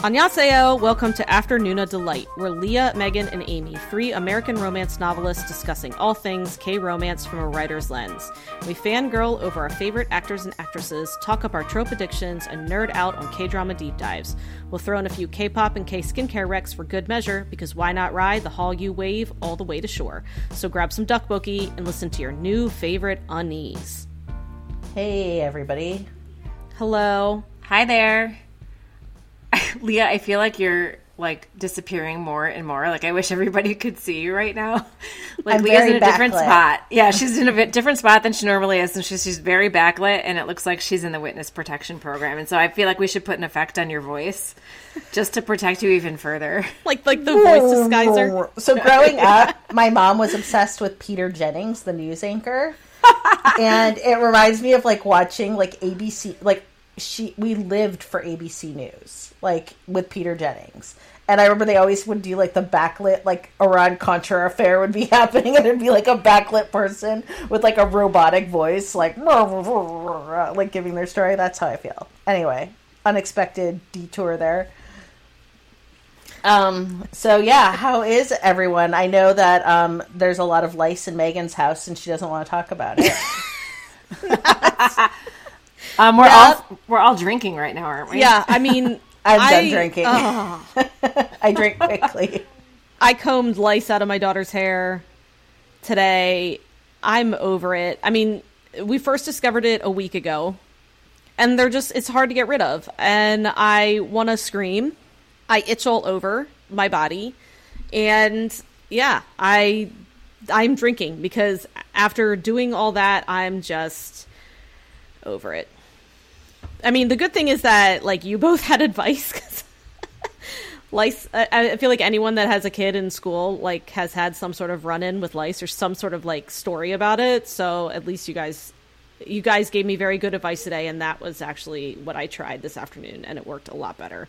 Annyeonghaseyo, welcome to Afternoona Delight. We're Leah, Megan, and Amy, three American romance novelists discussing all things K-romance from a writer's lens. We fangirl over our favorite actors and actresses, talk up our trope addictions, and nerd out on K-drama deep dives. We'll throw in a few K-pop and K-skincare recs for good measure, because why not ride the Hallyu wave all the way to shore? So grab some tteokbokki and listen to your new favorite unnies. Hey, everybody. Hello. Hi there. Leah, I feel like you're like disappearing more and more. Like I wish everybody could see you right now. Like I'm Leah's very in a different spot. Yeah, she's in a bit different spot than she normally is, and she's she's very backlit, and it looks like she's in the witness protection program. And so I feel like we should put an effect on your voice just to protect you even further. Like like the voice disguiser. So growing up, my mom was obsessed with Peter Jennings, the news anchor. and it reminds me of like watching like ABC like she we lived for ABC News, like with Peter Jennings. And I remember they always would do like the backlit, like Iran Contra affair would be happening, and it'd be like a backlit person with like a robotic voice, like like giving their story. That's how I feel. Anyway, unexpected detour there. Um, so yeah, how is everyone? I know that um, there's a lot of lice in Megan's house and she doesn't want to talk about it. Um, we're Yeah. all we're all drinking right now, aren't we? Yeah, I mean, I'm I- done drinking. oh. I drink quickly. I combed lice out of my daughter's hair today. I'm over it. I mean, we first discovered it a week ago, and they're just, it's hard to get rid of. And I want to scream. I itch all over my body. And yeah, I. I'm drinking because after doing all that, I'm just over it. I mean, the good thing is that like you both had advice 'cause lice I, I feel like anyone that has a kid in school like has had some sort of run-in with lice or some sort of like story about it. So at least you guys you guys gave me very good advice today and that was actually what i tried this afternoon and it worked a lot better.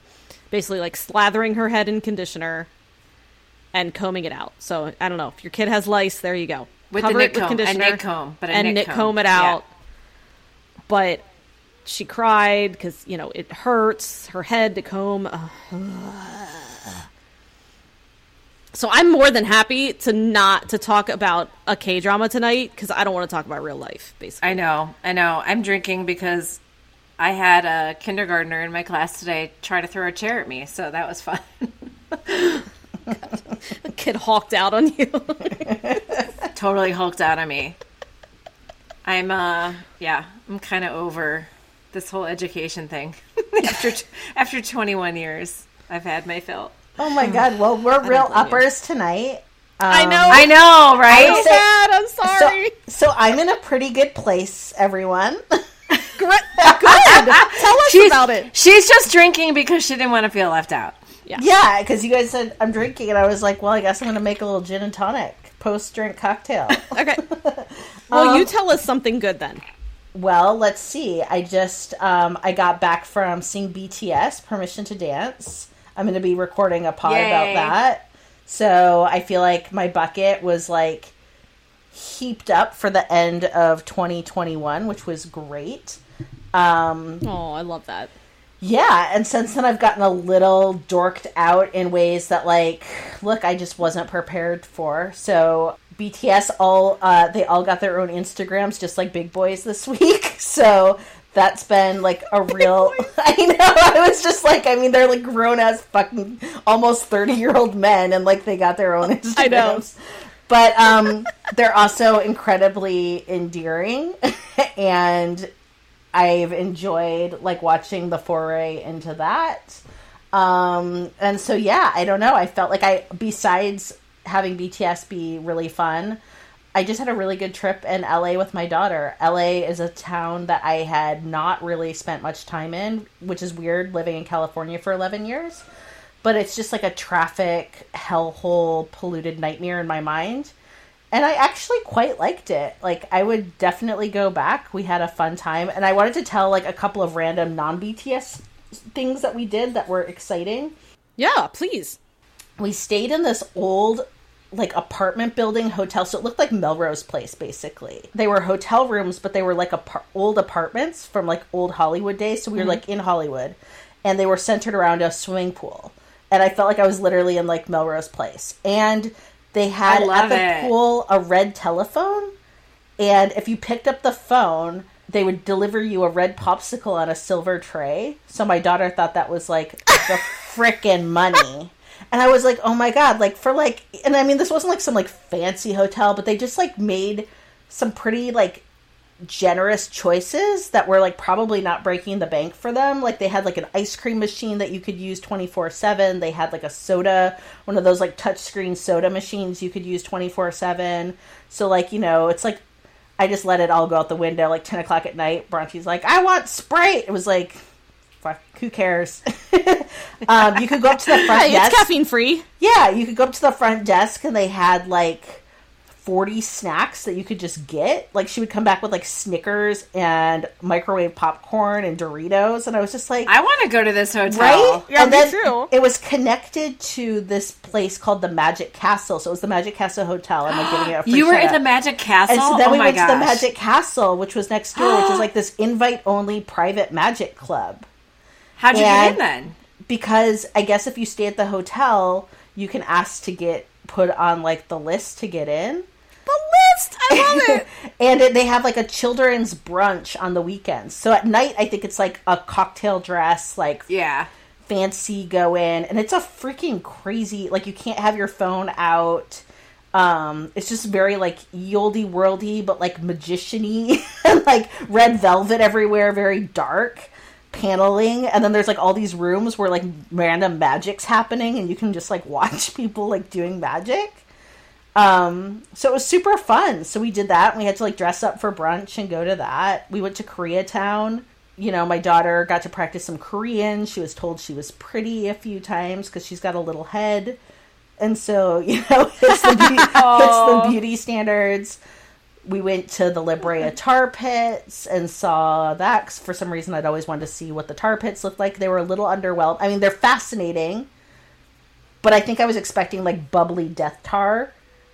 Basically like slathering her head in conditioner and combing it out. So i don't know. If your kid has lice there you go. With the Cover Nick it with comb, conditioner nit comb, but and nit comb. comb it Yeah. out. But she cried because you know it hurts her head to comb. So I'm more than happy to not to talk about a K drama tonight because I don't want to talk about real life. Basically, I know, I know. I'm drinking because I had a kindergartner in my class today try to throw a chair at me, so that was fun. a kid hawked out on you. totally hulked out on me. I'm uh yeah, I'm kind of over this whole education thing. after after 21 years, I've had my fill. Oh my god! Well, we're real blame you. uppers tonight. I know. I know, right? I so say- bad. I'm sorry. So, so I'm in a pretty good place, everyone. Good. Tell us she's, about it. She's just drinking because she didn't want to feel left out. Yeah. Yeah, because you guys said I'm drinking, and I was like, well, I guess I'm going to make a little gin and tonic post drink cocktail. Okay. Well, Um, you tell us something good then. Well, let's see. I just um, I got back from seeing BTS Permission to Dance. I'm going to be recording a pod Yay. about that. So I feel like my bucket was like heaped up for the end of 2021, which was great. Um, Oh, I love that. yeah, and since then I've gotten a little dorked out in ways that like, look, I just wasn't prepared for. So BTS all uh, they all got their own Instagrams, just like Big Boys this week. So that's been like a real. I know. I was just like, I mean, they're like grown as fucking almost thirty year old men, and like they got their own Instagrams. I know. But um, they're also incredibly endearing, and I've enjoyed like watching the foray into that. Um, and so yeah, I don't know. I felt like I besides having BTS be really fun, I just had a really good trip in LA with my daughter. LA is a town that I had not really spent much time in, which is weird living in California for 11 years. But it's just like a traffic hellhole polluted nightmare in my mind. And I actually quite liked it. Like I would definitely go back. We had a fun time and I wanted to tell like a couple of random non-BTS things that we did that were exciting. Yeah, please. We stayed in this old like apartment building hotel so it looked like Melrose Place basically. They were hotel rooms but they were like apar- old apartments from like old Hollywood days so we were mm-hmm. like in Hollywood. and they were centered around a swimming pool. And I felt like I was literally in like Melrose Place. And they had at the it. pool a red telephone. And if you picked up the phone, they would deliver you a red popsicle on a silver tray. So my daughter thought that was like the frickin' money. And I was like, oh my god, like for like, and I mean, this wasn't like some like fancy hotel, but they just like made some pretty like generous choices that were like probably not breaking the bank for them. Like they had like an ice cream machine that you could use 24/7. They had like a soda, one of those like touchscreen soda machines you could use 24/7. So like, you know, it's like I just let it all go out the window like 10 o'clock at night. Bronchi's like, "I want Sprite." It was like fuck, who cares? um, you could go up to the front Hey, desk. it's caffeine free. Yeah, you could go up to the front desk and they had like 40 snacks that you could just get. Like she would come back with like Snickers and microwave popcorn and Doritos and I was just like I want to go to this hotel. Right? Yeah, and me then too. it was connected to this place called the Magic Castle. So it was the Magic Castle Hotel. I'm like giving it a free You were in the. Magic Castle. And so then oh we my went gosh. to the Magic Castle, which was next door, which is like this invite only private magic club. How'd you get in then? because I guess if you stay at the hotel, you can ask to get put on like the list to get in. The list. I love it. and it, they have like a children's brunch on the weekends. So at night, I think it's like a cocktail dress, like Yeah. fancy go in, and it's a freaking crazy. Like you can't have your phone out. Um, it's just very like yoldy worldy, but like magician-y, like red velvet everywhere, very dark paneling, and then there's like all these rooms where like random magic's happening, and you can just like watch people like doing magic. Um, so it was super fun. So we did that. And we had to like dress up for brunch and go to that. We went to Koreatown. You know, my daughter got to practice some Korean. She was told she was pretty a few times because she's got a little head. And so, you know, it's the, beauty, it's the beauty standards. We went to the La Brea tar pits and saw that for some reason I'd always wanted to see what the tar pits looked like. They were a little underwhelmed. I mean, they're fascinating, but I think I was expecting like bubbly death tar,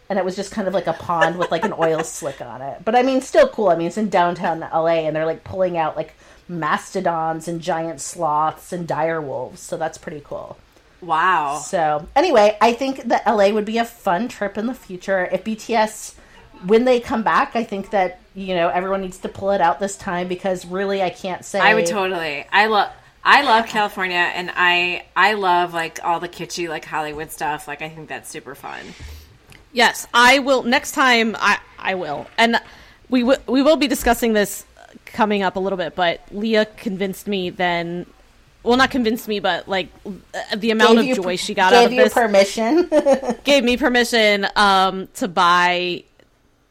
and it was just kind of like a pond with like an oil slick on it. But I mean, still cool. I mean, it's in downtown LA, and they're like pulling out like mastodons and giant sloths and dire wolves, so that's pretty cool. Wow. So anyway, I think that LA would be a fun trip in the future if BTS. When they come back, I think that you know everyone needs to pull it out this time because really I can't say I would totally. I love. I love California, and I I love like all the kitschy like Hollywood stuff. Like I think that's super fun. Yes, I will. Next time, I I will, and we w- we will be discussing this coming up a little bit. But Leah convinced me then. Well, not convinced me, but like uh, the amount of Gave you- joy she got gave out of this. Gave you this permission. gave me permission um, to buy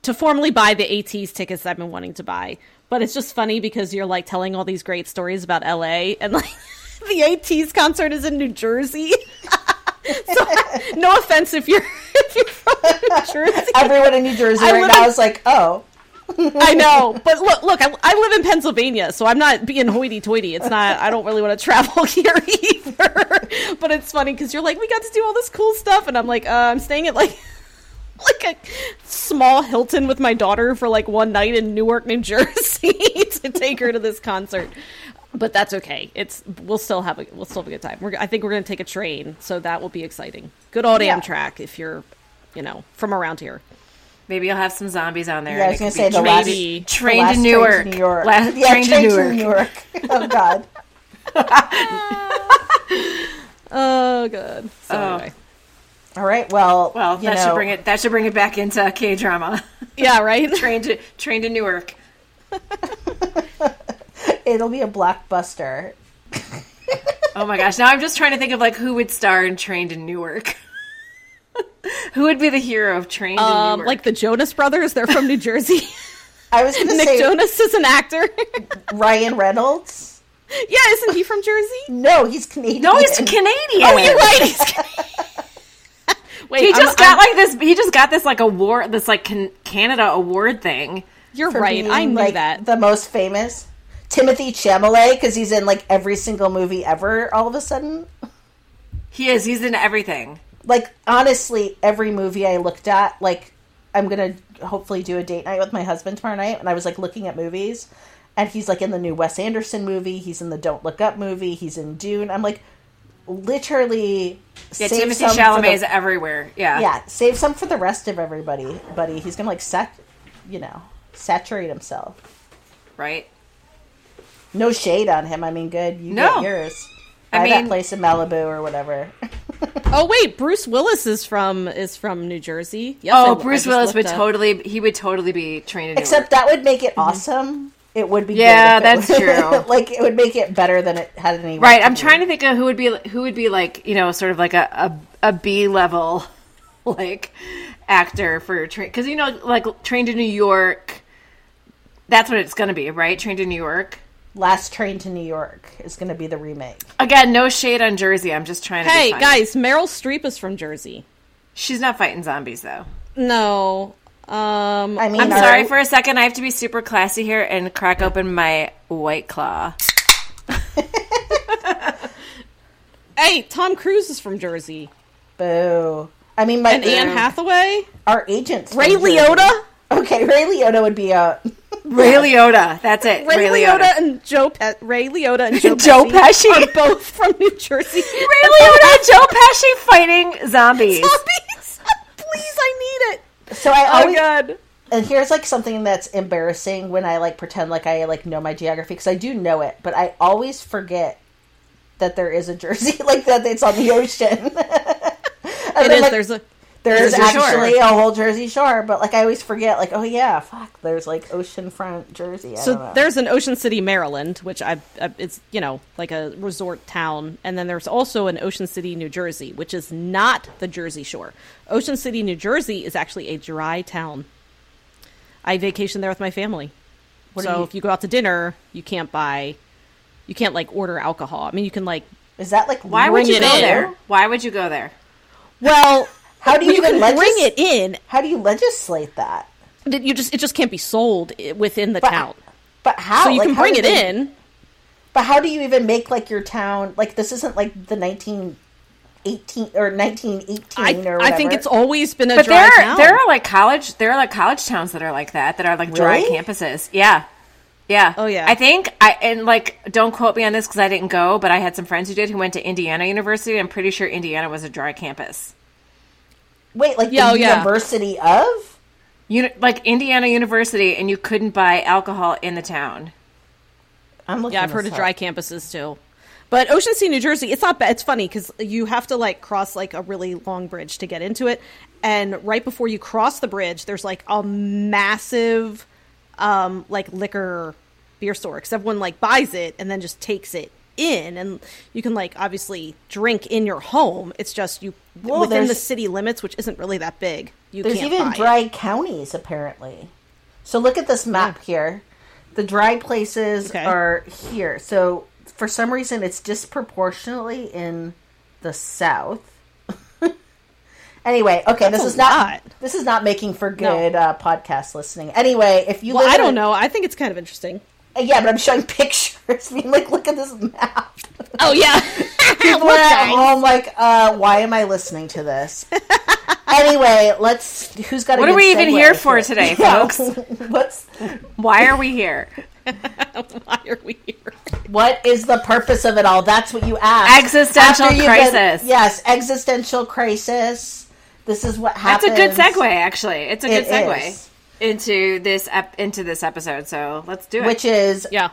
to formally buy the ATEEZ tickets I've been wanting to buy. But it's just funny because you're like telling all these great stories about LA and like the ATEEZ concert is in New Jersey. so no offense if you're if you're from New Jersey. Everyone in New Jersey I right now in- is like, oh, I know, but look, look, I, I live in Pennsylvania, so I'm not being hoity-toity. It's not. I don't really want to travel here either. But it's funny because you're like, we got to do all this cool stuff, and I'm like, uh, I'm staying at like, like a small Hilton with my daughter for like one night in Newark, New Jersey, to take her to this concert. But that's okay. It's we'll still have a we'll still have a good time. We're, I think we're gonna take a train, so that will be exciting. Good old Yeah. Amtrak if you're, you know, from around here. Maybe you'll have some zombies on there. yeah, I was gonna say be the last, maybe. the Train last to Newark. New York. Last yeah, train to train Newark. New York. oh God. Oh, God. So Oh. anyway. All right. Well, Well, you that know, should bring it. That should bring it back into K drama. Yeah, right. train to train to Newark. It'll be a blockbuster. Oh my gosh! Now I'm just trying to think of like who would star in Train in Newark. who would be the hero of Train to Um, Newark? like the Jonas Brothers, they're from New Jersey. I was gonna Nick say Jonas is an actor. Ryan Reynolds. yeah, isn't he from Jersey? No, he's Canadian. no, he's Canadian. Oh, you're right. He's... Wait, He I'm- just I'm- got like this. He just got this like award, this like can, Canada award thing. You're right. being, I knew like, that. The most famous. Timothée Chalamet, because he's in like every single movie ever. All of a sudden, He is. He's in everything. like honestly, every movie I looked at, like I'm gonna hopefully do a date night with my husband tomorrow night, and I was like looking at movies, and he's like in the new Wes Anderson movie. He's in the Don't Look Up movie. He's in Dune. I'm like, literally. Yeah, save Timothée some Chalamet the- is everywhere. Yeah. yeah, save some for the rest of everybody, buddy. He's gonna like sat, you know, saturate himself. Right. No shade on him. I mean, good. You No. get yours. I Buy that mean- place in Malibu or whatever. Oh wait, Bruce Willis is from is from New Jersey. Yes, Oh, I- I Bruce just Willis would up. totally. He would totally be trained in. Except that would make it mm-hmm. awesome. It would be. Yeah, good if it that's was- true. like it would make it better than it had any. Right. I'm trying to think of who would be who would be like you know sort of like a a, a B level like actor for train because you know like trained in New York. That's what it's going to be, right? Trained in New York. Last Train to New York is going to be the remake. Again, no shade on Jersey. I'm just trying to. Hey guys, Meryl Streep is from Jersey. she's not fighting zombies though. No, um, I mean, I'm sorry for a second. I have to be super classy here and crack open my white claw. hey, Tom Cruise is from Jersey, Boo. I mean, my and Anne Hathaway, our agents. Ray from Jersey. Liotta, Okay, Ray Liotta would be a. Ray Liotta. That's it. Ray, Ray, Liotta, Liotta. and Joe Pe- Ray Liotta and Joe, Joe Pesci. are both from New Jersey. Ray Liotta and Joe Pesci fighting zombies. Zombies. Please, I need it. So I Oh always god. and here's like something that's embarrassing when I like pretend like I like know my geography because I do know it, but I always forget that there is a Jersey like that. It's on the ocean. It is. there's a there is Jersey Shore. actually a whole Jersey Shore, but like I always forget. Like oh yeah, fuck. There's like oceanfront Jersey. I don't so know. there's an Ocean City, Maryland, which I, I it's you know like a resort town, and then there's also an Ocean City, New Jersey, which is not the Jersey Shore. Ocean City, New Jersey is actually a dry town. I vacation there with my family. What so you- if you go out to dinner, you can't buy, you can't like order alcohol. I mean, you can like, is that like Why would you go in. there? Why would you go there? well, How do you, you even can legis- bring it in. How do you legislate that? That You just it just can't be sold within the But- town. But how? So you Like, can bring it they- in. But how do you even make like your town like this isn't like the nineteen eighteen or nineteen eighteen I, or whatever. I think it's always been a But dry there, town. there are like college, there are like college towns that are like that, that are like dry campuses. Yeah, yeah. Oh, yeah. I think I and like don't quote me on this because I didn't go, but I had some friends who did who went to Indiana University. I'm pretty sure Indiana was a dry campus. Wait, like Yeah, the oh, yeah. University of? Uni- like Indiana University, and you couldn't buy alcohol in the town. I'm looking. Yeah, I've heard this of dry up. campuses too. But Ocean City, New Jersey, it's not bad. It's funny because you have to like cross like a really long bridge to get into it, and right before you cross the bridge, there's like a massive, um, like liquor beer store because everyone like buys it and then just takes it in, and you can like obviously drink in your home. It's just you Well, within the city limits, which isn't really that big. You There's even dry it. counties apparently. So look at this map here. The dry places Okay. are here. So for some reason, it's disproportionately in the south. anyway, okay, That's this is not lot. this is not making for good uh, podcast listening. Anyway, if you Well, I don't a- know. I think it's kind of interesting. yeah, but I'm showing pictures. I mean, like, look at this map. Oh yeah, People are at home like, uh, why am I listening to this? anyway, let's. Who's got? A What are we even here for today, folks? What's Why are we here? why are we here? what is the purpose of it all? That's what you ask. Existential you've been- crisis. yes, existential crisis. This is what happens. That's a good segue, actually. It's a good It segue is. into this ep- into this episode. So let's do it. Which is Yeah.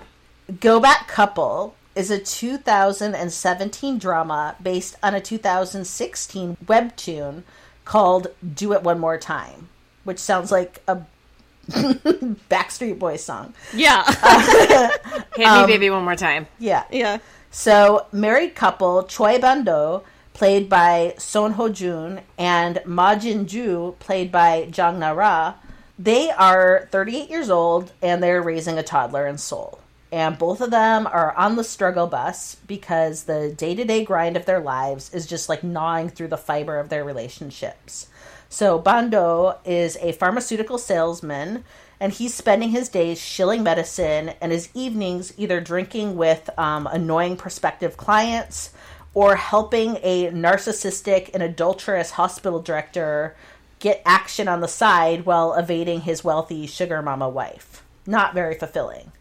Go Back Couple is a 2017 drama based on a 2016 webtoon called Do It One More Time, which sounds like a Backstreet Boys song. Yeah. Hit um, me, baby, one more time. Yeah. yeah. So, married couple Choi Bando, played by Son Ho Jun, and Ma Jin Ju, played by Jang Na Ra, they are 38 years old and they're raising a toddler in Seoul. And both of them are on the struggle bus because the day to day grind of their lives is just like gnawing through the fiber of their relationships. So, Bando is a pharmaceutical salesman and he's spending his days shilling medicine and his evenings either drinking with um, annoying prospective clients or helping a narcissistic and adulterous hospital director get action on the side while evading his wealthy sugar mama wife. Not very fulfilling.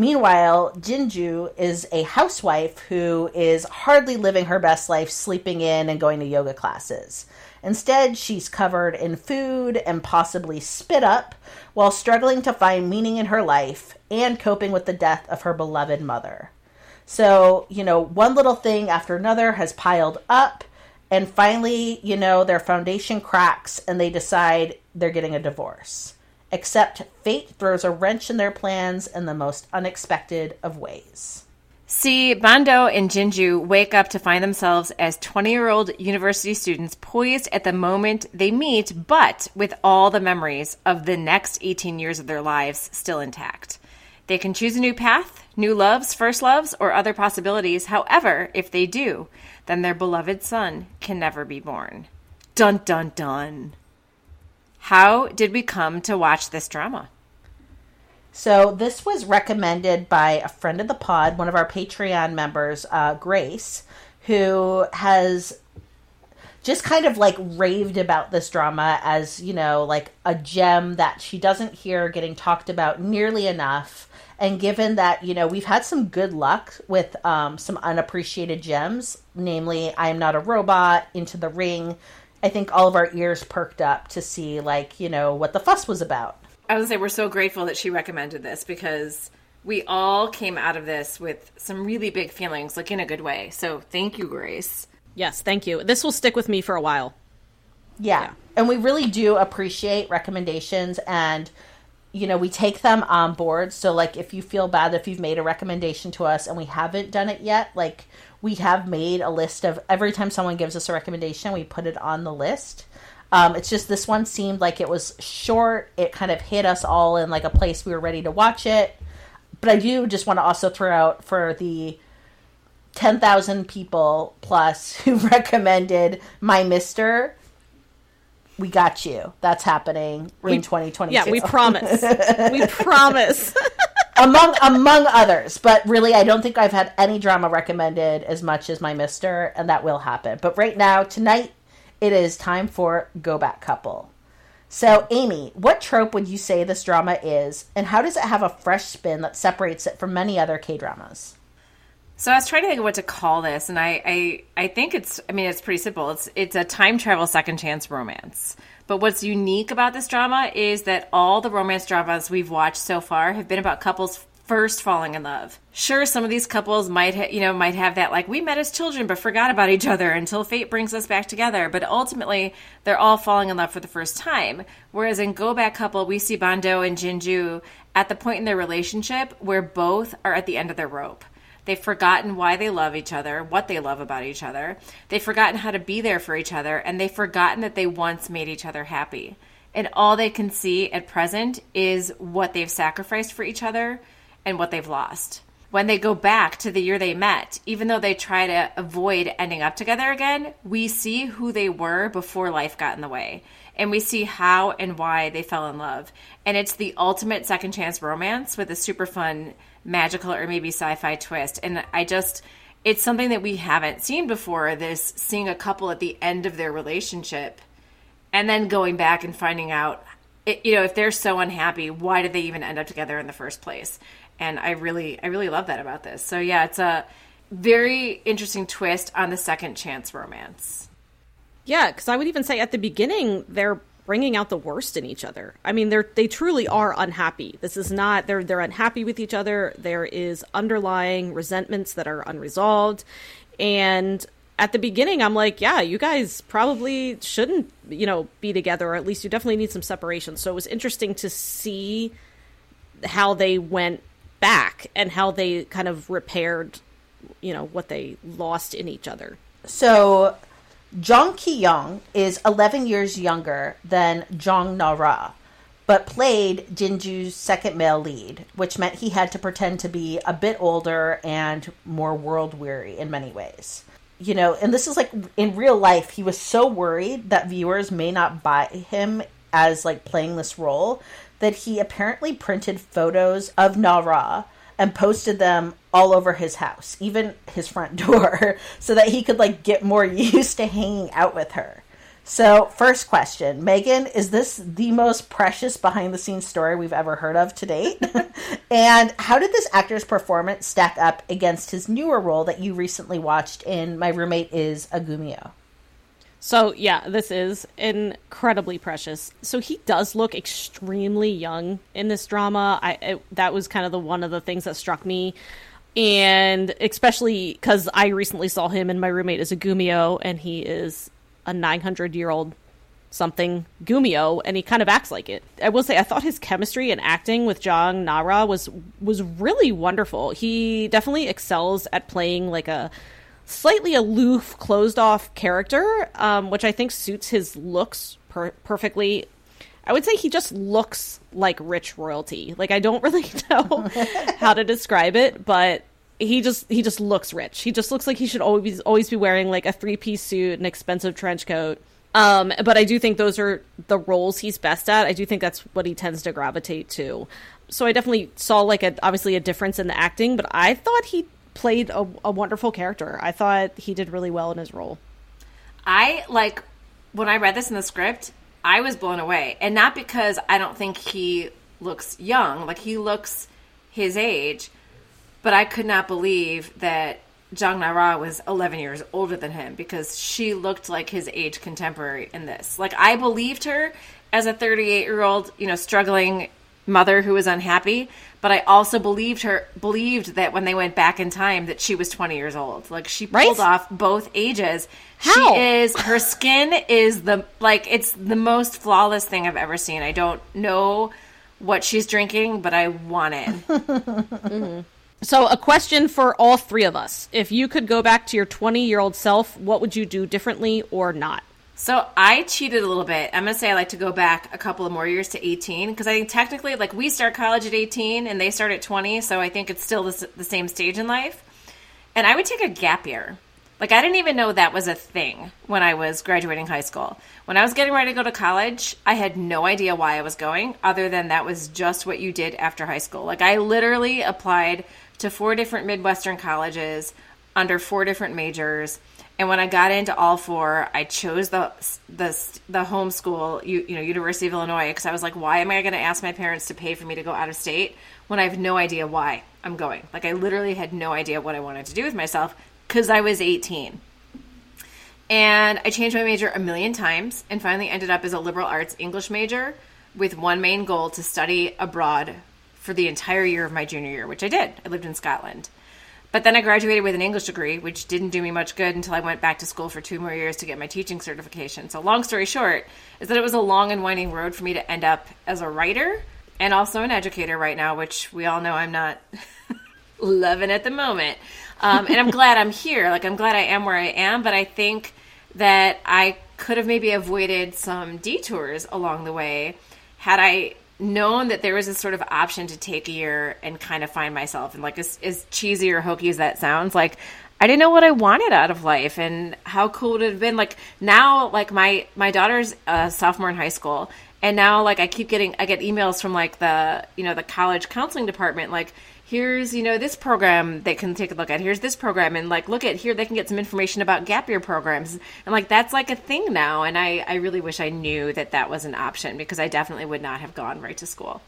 Meanwhile, Jinju is a housewife who is hardly living her best life, sleeping in and going to yoga classes. Instead, she's covered in food and possibly spit up while struggling to find meaning in her life and coping with the death of her beloved mother. So, you know, one little thing after another has piled up, and finally, you know, their foundation cracks and they decide they're getting a divorce. Except fate throws a wrench in their plans in the most unexpected of ways. See, Bando and Jinju wake up to find themselves as 20 year old university students poised at the moment they meet, but with all the memories of the next 18 years of their lives still intact. They can choose a new path, new loves, first loves, or other possibilities. However, if they do, then their beloved son can never be born. Dun dun dun. How did we come to watch this drama? So this was recommended by a friend of the pod, one of our Patreon members, uh, Grace, who has just kind of like raved about this drama as you know like a gem that she doesn't hear getting talked about nearly enough and given that you know we've had some good luck with um, some unappreciated gems namely i am not a robot into the ring i think all of our ears perked up to see like you know what the fuss was about I would say we're so grateful that she recommended this because we all came out of this with some really big feelings, like in a good way. So thank you, Grace. Yes, thank you. This will stick with me for a while. Yeah. Yeah. And we really do appreciate recommendations and you know, we take them on board. So like if you feel bad if you've made a recommendation to us and we haven't done it yet, like we have made a list of every time someone gives us a recommendation, we put it on the list. Um, it's just this one seemed like it was short. It kind of hit us all in like a place we were ready to watch it. But I do just want to also throw out for the 10,000 people plus who recommended My Mister. We got you. That's happening in 2022. Yeah, we promise. we promise. among among others, but really I don't think I've had any drama recommended as much as My Mister and that will happen. But right now tonight it is time for Go Back Couple. So, Amy, what trope would you say this drama is, and how does it have a fresh spin that separates it from many other K dramas? So I was trying to think of what to call this, and I, I, I think it's. I mean, it's pretty simple. It's it's a time travel second chance romance. But what's unique about this drama is that all the romance dramas we've watched so far have been about couples first falling in love. Sure, some of these couples might, ha- you know, might have that like we met as children but forgot about each other until fate brings us back together. But ultimately, they're all falling in love for the first time. Whereas in Go Back Couple, we see Bando and Jinju at the point in their relationship where both are at the end of their rope. They've forgotten why they love each other, what they love about each other. They've forgotten how to be there for each other, and they've forgotten that they once made each other happy. And all they can see at present is what they've sacrificed for each other and what they've lost. When they go back to the year they met, even though they try to avoid ending up together again, we see who they were before life got in the way. And we see how and why they fell in love. And it's the ultimate second chance romance with a super fun, magical, or maybe sci fi twist. And I just, it's something that we haven't seen before this seeing a couple at the end of their relationship and then going back and finding out it, you know if they're so unhappy why did they even end up together in the first place? And i really i really love that about this. So yeah it's a very interesting twist on the second chance romance. Yeah, because I would even say at the beginning they're bringing out the worst in each other. I mean, they're they truly are unhappy. This is not they're they're unhappy with each other. There is underlying resentments that are unresolved, and at the beginning I'm like, yeah, you guys probably shouldn't you know be together, or at least you definitely need some separation. So it was interesting to see how they went back and how they kind of repaired you know what they lost in each other. So, Jong Ki Young is 11 years younger than Jong Na Ra, but played Jinju's second male lead, which meant he had to pretend to be a bit older and more world weary in many ways. You know, and this is like in real life, he was so worried that viewers may not buy him as like playing this role that he apparently printed photos of Nara and posted them all over his house, even his front door, so that he could like get more used to hanging out with her. So, first question Megan, is this the most precious behind the scenes story we've ever heard of to date? and how did this actor's performance stack up against his newer role that you recently watched in My Roommate is a Gumiho? So, yeah, this is incredibly precious. So, he does look extremely young in this drama. I it, that was kind of the one of the things that struck me and especially because I recently saw him and my roommate is a Gumiho, and he is a 900 year old something Gumiho, and he kind of acts like it. I will say, I thought his chemistry and acting with Jang Nara was was really wonderful. He definitely excels at playing like a slightly aloof, closed off character, um, which I think suits his looks per- perfectly. I would say he just looks like rich royalty. Like I don't really know how to describe it, but he just he just looks rich. He just looks like he should always always be wearing like a three piece suit, an expensive trench coat. Um, but I do think those are the roles he's best at. I do think that's what he tends to gravitate to. So I definitely saw like a obviously a difference in the acting, but I thought he played a, a wonderful character. I thought he did really well in his role. I like when I read this in the script. I was blown away. And not because I don't think he looks young, like he looks his age, but I could not believe that Jang Nara was 11 years older than him because she looked like his age contemporary in this. Like I believed her as a 38 year old, you know, struggling mother who was unhappy, but I also believed her believed that when they went back in time that she was 20 years old. Like she pulled right? off both ages. How? She is her skin is the like it's the most flawless thing I've ever seen. I don't know what she's drinking, but I want it. mm-hmm. So, a question for all three of us. If you could go back to your 20 year old self, what would you do differently or not? So I cheated a little bit. I'm gonna say I like to go back a couple of more years to 18 because I think technically, like we start college at 18 and they start at 20, so I think it's still the, the same stage in life. And I would take a gap year. Like I didn't even know that was a thing when I was graduating high school. When I was getting ready to go to college, I had no idea why I was going, other than that was just what you did after high school. Like I literally applied to four different Midwestern colleges under four different majors and when I got into all four, I chose the the the homeschool, you, you know, University of Illinois, because I was like, why am I going to ask my parents to pay for me to go out of state when I have no idea why I'm going? Like, I literally had no idea what I wanted to do with myself because I was 18. And I changed my major a million times and finally ended up as a liberal arts English major with one main goal to study abroad for the entire year of my junior year, which I did. I lived in Scotland. But then I graduated with an English degree, which didn't do me much good until I went back to school for two more years to get my teaching certification. So, long story short, is that it was a long and winding road for me to end up as a writer and also an educator right now, which we all know I'm not loving at the moment. Um, and I'm glad I'm here. Like, I'm glad I am where I am, but I think that I could have maybe avoided some detours along the way had I known that there was a sort of option to take a year and kind of find myself and like as, as cheesy or hokey as that sounds like i didn't know what i wanted out of life and how cool it would have been. Like now like my my daughter's a sophomore in high school and now like i keep getting i get emails from like the you know the college counseling department like here's you know this program they can take a look at. Here's this program. And like look at here they can get some information about gap year programs. And like that's like a thing now. And i i really wish i knew that that was an option because i definitely would not have gone right to school.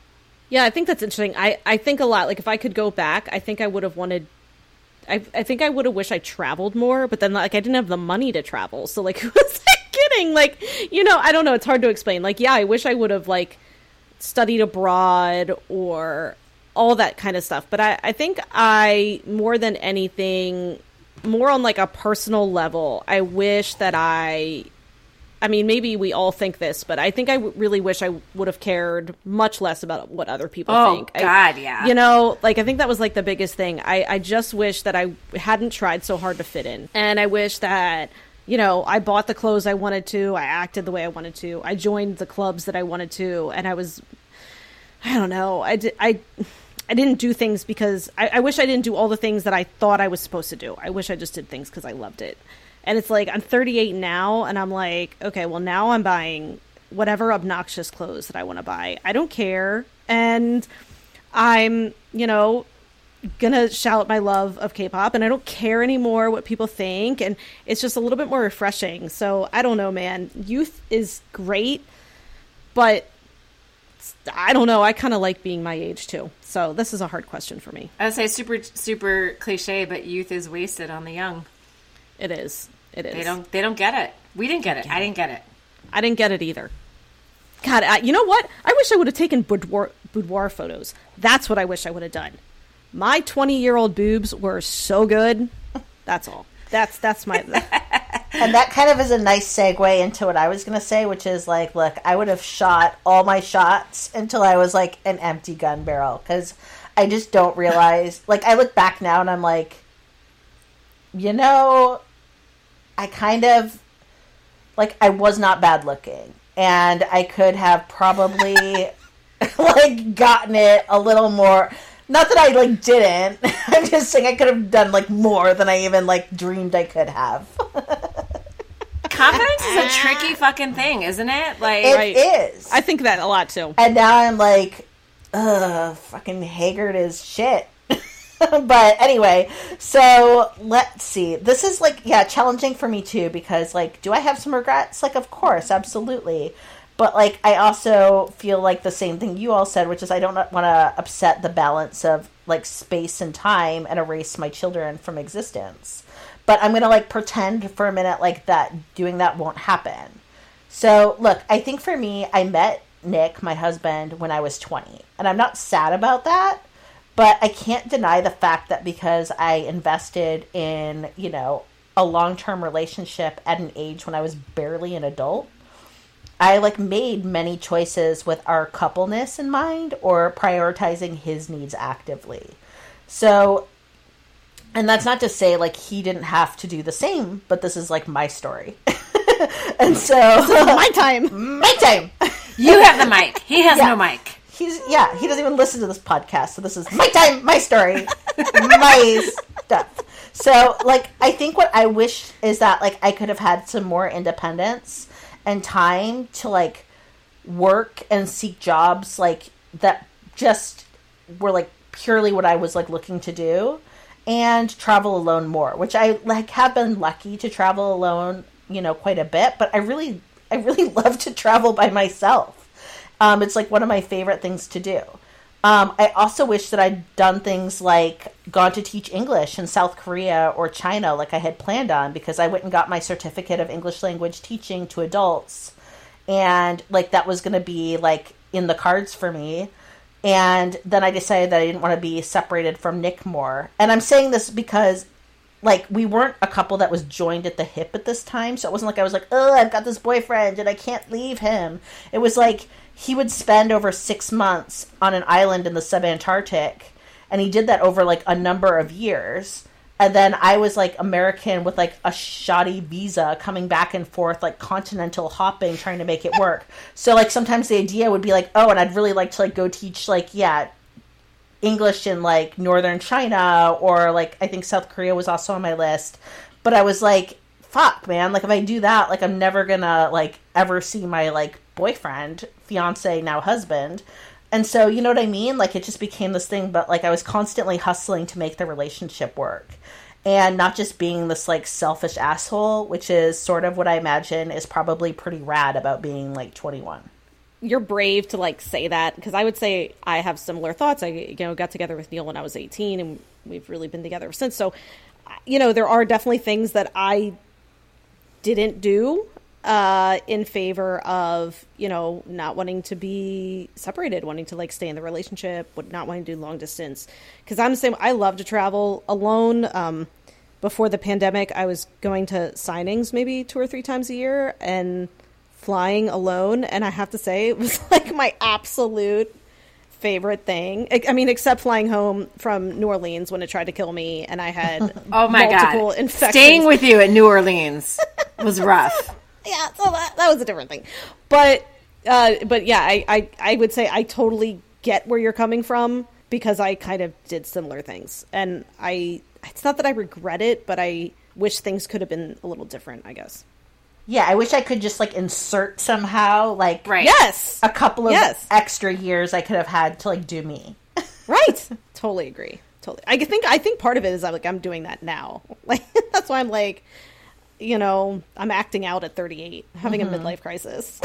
Yeah i think that's interesting. I i think a lot like if i could go back i think i would have wanted I, I think I would have wished I traveled more, but then like I didn't have the money to travel. So like who was I kidding? Like, you know, I don't know, it's hard to explain. Like, yeah, I wish I would have like studied abroad or all that kind of stuff. But I, I think I, more than anything, more on like a personal level, I wish that I I mean, maybe we all think this, but I think I w- really wish I would have cared much less about what other people oh, think. God, I, yeah. You know, like I think that was like the biggest thing. I, I just wish that I hadn't tried so hard to fit in, and I wish that you know I bought the clothes I wanted to, I acted the way I wanted to, I joined the clubs that I wanted to, and I was, I don't know, I did, I. I didn't do things because I, I, wish I didn't do all the things that I thought I was supposed to do. I wish I just did things because I loved it. And it's like I'm 38 now, and I'm like, okay, well now I'm buying whatever obnoxious clothes that I want to buy. I don't care, and I'm, you know, gonna shout my love of K-pop, and I don't care anymore what people think, and it's just a little bit more refreshing. So I don't know, man. Youth is great, but I don't know. I kind of like being my age too. So this is a hard question for me. I would say super super cliche, but youth is wasted on the young. It is. It is. They don't they don't get it. We didn't get it. I didn't get it. I didn't get it either. God, I, you know what? I wish I would have taken boudoir, boudoir photos. That's what I wish I would have done. My 20 year old boobs were so good. That's all. That's that's my. and that kind of is a nice segue into what I was going to say, which is like, look, I would have shot all my shots until I was like an empty gun barrel because I just don't realize. like, I look back now and I'm like, you know, I kind of like I was not bad looking, and I could have probably like gotten it a little more. Not that I like didn't. I'm just saying I could have done like more than I even like dreamed I could have. Confidence is a tricky fucking thing, isn't it? Like It Right. is. I think that a lot too. and now I'm like, ugh, fucking haggard as shit. but anyway, so let's see. This is like, yeah, challenging for me too because, like, do I have some regrets? Like, of course, absolutely. But like, I also feel like the same thing you all said, which is I don't want to upset the balance of like space and time and erase my children from existence. But I'm gonna like pretend for a minute like that doing that won't happen. So, look, I think for me, I met Nick, my husband, when I was 20. And I'm not sad about that, but I can't deny the fact that because I invested in, you know, a long term relationship at an age when I was barely an adult, I like made many choices with our coupleness in mind or prioritizing his needs actively. So, and that's not to say like he didn't have to do the same, but this is like my story. and so My time. my time. you have the mic. He has Yeah. no mic. He's yeah, he doesn't even listen to this podcast, so this is my time, my story, my stuff. So like I think what I wish is that like I could have had some more independence and time to like work and seek jobs like that just were like purely what I was like looking to do and travel alone more, which I like have been lucky to travel alone, you know, quite a bit, but I really I really love to travel by myself. Um, it's like one of my favorite things to do. Um, I also wish that I'd done things like gone to teach English in South Korea or China, like I had planned on, because I went and got my certificate of English language teaching to adults, and like that was going to be like in the cards for me. And then I decided that I didn't want to be separated from Nick more. And I'm saying this because like we weren't a couple that was joined at the hip at this time. So it wasn't like i was like oh i've got this boyfriend and i can't leave him. It was like he would spend over six months on an island in the subantarctic and he did that over like a number of years and then i was like american with like a shoddy visa coming back and forth like continental hopping trying to make it work so like sometimes the idea would be like oh and i'd really like to like go teach like yeah English in like northern China or like I think South Korea was also on my list. But I was like, fuck, man, like if I do that, like I'm never gonna like ever see my like boyfriend, fiance, now husband. And so, you know what I mean? Like it just became this thing, but like I was constantly hustling to make the relationship work. And not just being this like selfish asshole, which is sort of what I imagine is probably pretty rad about being like 21. You're brave to like say that because I would say I have similar thoughts. I you know got together with Neil when I was 18, and we've really been together since. So, you know, there are definitely things that I didn't do uh, in favor of you know not wanting to be separated, wanting to like stay in the relationship, but not wanting to do long distance. Because I'm the same. I love to travel alone. Um, before the pandemic, I was going to signings maybe two or three times a year and flying alone. And I have to say, it was like my absolute favorite thing. I I mean, except flying home from New Orleans when it tried to kill me, and I had Oh my multiple god. infections. Staying with you at New Orleans was rough. yeah, so that, that was a different thing. But uh, but yeah, I, I I would say I totally get where you're coming from because I kind of did similar things, and I it's not that I regret it, but I wish things could have been a little different. I guess. Yeah, I wish I could just like insert somehow like Right. Yes. a couple of Yes. extra years I could have had to like do me. right. totally agree. totally. I think I think part of it is I'm like I'm doing that now. Like that's why I'm like, you know, I'm acting out at 38, having mm-hmm. a midlife crisis.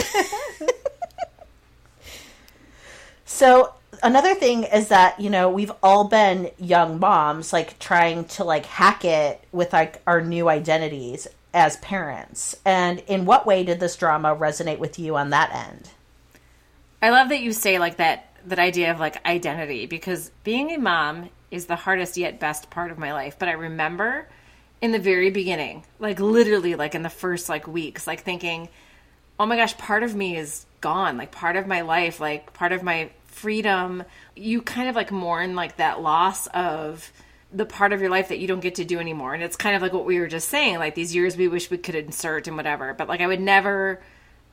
so another thing is that you know we've all been young moms, like trying to like hack it with like our new identities as parents. And in what way did this drama resonate with you on that end? I love that you say like that that idea of like identity because being a mom is the hardest yet best part of my life. But I remember in the very beginning, like literally like in the first like weeks, like thinking, "Oh my gosh, part of me is gone. Like part of my life, like part of my freedom." You kind of like mourn like that loss of the part of your life that you don't get to do anymore. And it's kind of like what we were just saying, like these years we wish we could insert and whatever. But like I would never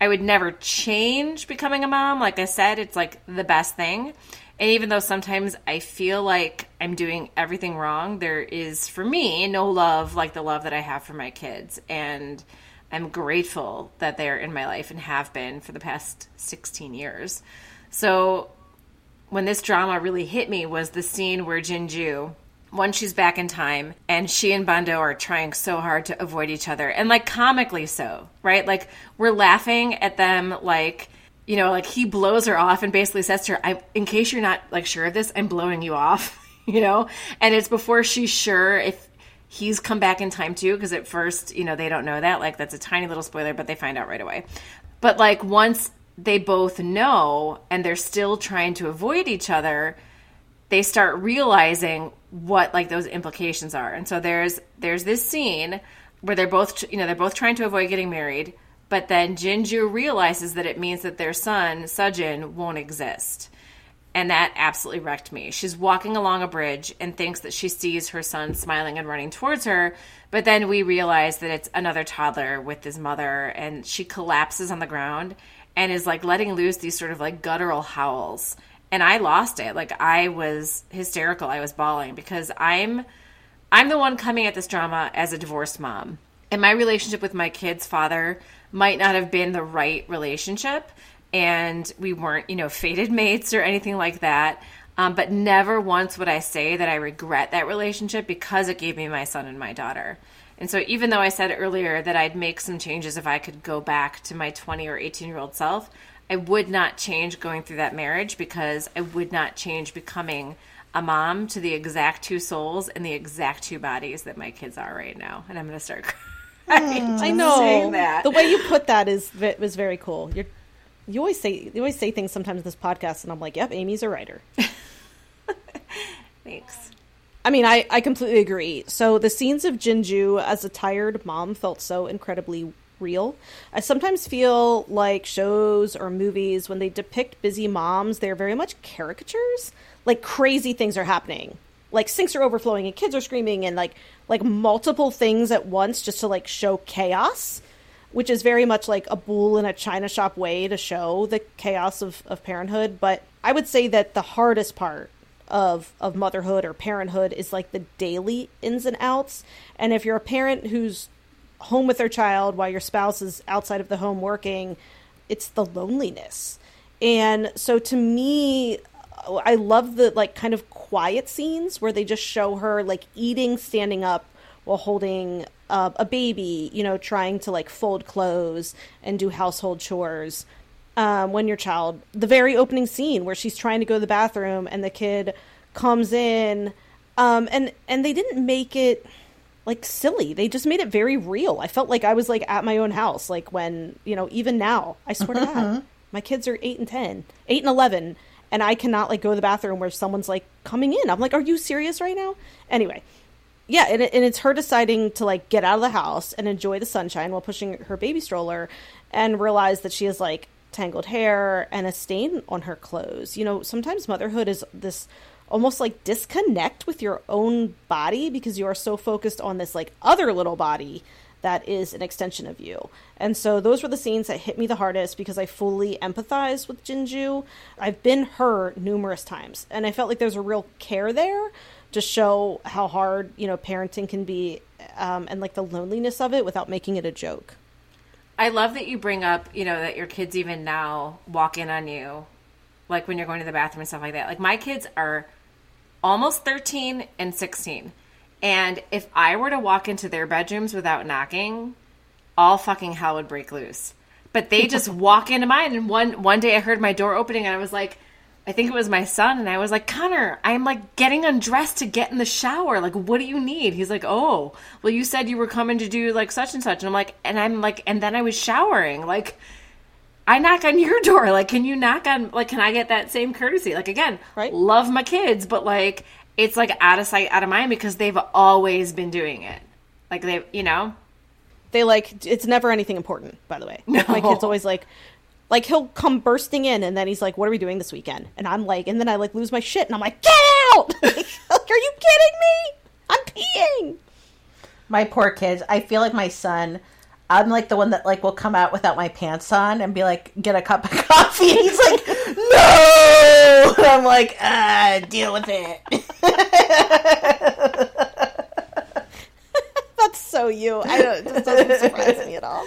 I would never change becoming a mom. Like I said, it's like the best thing. And even though sometimes I feel like I'm doing everything wrong, there is for me no love like the love that I have for my kids. And I'm grateful that they're in my life and have been for the past 16 years. So when this drama really hit me was the scene where Jinju once she's back in time and she and Bando are trying so hard to avoid each other and like comically so, right? Like we're laughing at them like you know, like he blows her off and basically says to her, I in case you're not like sure of this, I'm blowing you off, you know? And it's before she's sure if he's come back in time too because at first, you know, they don't know that. Like that's a tiny little spoiler, but they find out right away. But like once they both know and they're still trying to avoid each other, they start realizing what like those implications are. And so there's there's this scene where they're both you know they're both trying to avoid getting married, but then Jinju realizes that it means that their son Sujin won't exist. And that absolutely wrecked me. She's walking along a bridge and thinks that she sees her son smiling and running towards her, but then we realize that it's another toddler with his mother and she collapses on the ground and is like letting loose these sort of like guttural howls and I lost it. Like I was hysterical. I was bawling because I'm I'm the one coming at this drama as a divorced mom. And my relationship with my kid's father might not have been the right relationship and we weren't, you know, fated mates or anything like that. Um, but never once would I say that I regret that relationship because it gave me my son and my daughter. And so, even though I said earlier that I'd make some changes if I could go back to my 20 or 18 year old self, I would not change going through that marriage because I would not change becoming a mom to the exact two souls and the exact two bodies that my kids are right now. And I'm going to start crying. I know that. The way you put that is was very cool. You're you always say you always say things sometimes in this podcast, and I'm like, yep, Amy's a writer. Thanks. I mean, I, I completely agree. So the scenes of Jinju as a tired mom felt so incredibly real. I sometimes feel like shows or movies, when they depict busy moms, they're very much caricatures. Like crazy things are happening. Like sinks are overflowing and kids are screaming and like like multiple things at once just to like show chaos, which is very much like a bull in a china shop way to show the chaos of, of parenthood. But I would say that the hardest part of of motherhood or parenthood is like the daily ins and outs. And if you're a parent who's home with their child while your spouse is outside of the home working, it's the loneliness. And so to me, I love the like kind of quiet scenes where they just show her like eating standing up while holding uh, a baby, you know, trying to like fold clothes and do household chores. Um, when your child, the very opening scene where she's trying to go to the bathroom and the kid comes in, um, and and they didn't make it like silly. They just made it very real. I felt like I was like at my own house, like when you know, even now. I swear to God, my kids are eight and ten, eight and eleven, and I cannot like go to the bathroom where someone's like coming in. I'm like, are you serious right now? Anyway, yeah, and, and it's her deciding to like get out of the house and enjoy the sunshine while pushing her baby stroller, and realize that she has like tangled hair and a stain on her clothes. You know, sometimes motherhood is this almost like disconnect with your own body because you are so focused on this like other little body that is an extension of you. And so those were the scenes that hit me the hardest because I fully empathize with Jinju. I've been her numerous times and I felt like there's a real care there to show how hard, you know, parenting can be um, and like the loneliness of it without making it a joke. I love that you bring up, you know, that your kids even now walk in on you like when you're going to the bathroom and stuff like that. Like my kids are almost 13 and 16. And if I were to walk into their bedrooms without knocking, all fucking hell would break loose. But they just walk into mine. And one one day I heard my door opening and I was like, I think it was my son, and I was like, Connor, I'm like getting undressed to get in the shower. Like, what do you need? He's like, Oh, well, you said you were coming to do like such and such. And I'm like, and I'm like, and then I was showering. Like, I knock on your door. Like, can you knock on, like, can I get that same courtesy? Like, again, Right. love my kids, but like, it's like out of sight, out of mind because they've always been doing it. Like, they, you know, They like it's never anything important, by the way. My No. kid's always like like he'll come bursting in and then he's like, What are we doing this weekend? And I'm like and then I like lose my shit and I'm like, Get out like, are you kidding me? I'm peeing. My poor kids. I feel like my son. I'm like the one that like will come out without my pants on and be like, get a cup of coffee. And he's like, no. And I'm like, ah, deal with it. That's so you. I don't it doesn't surprise me at all.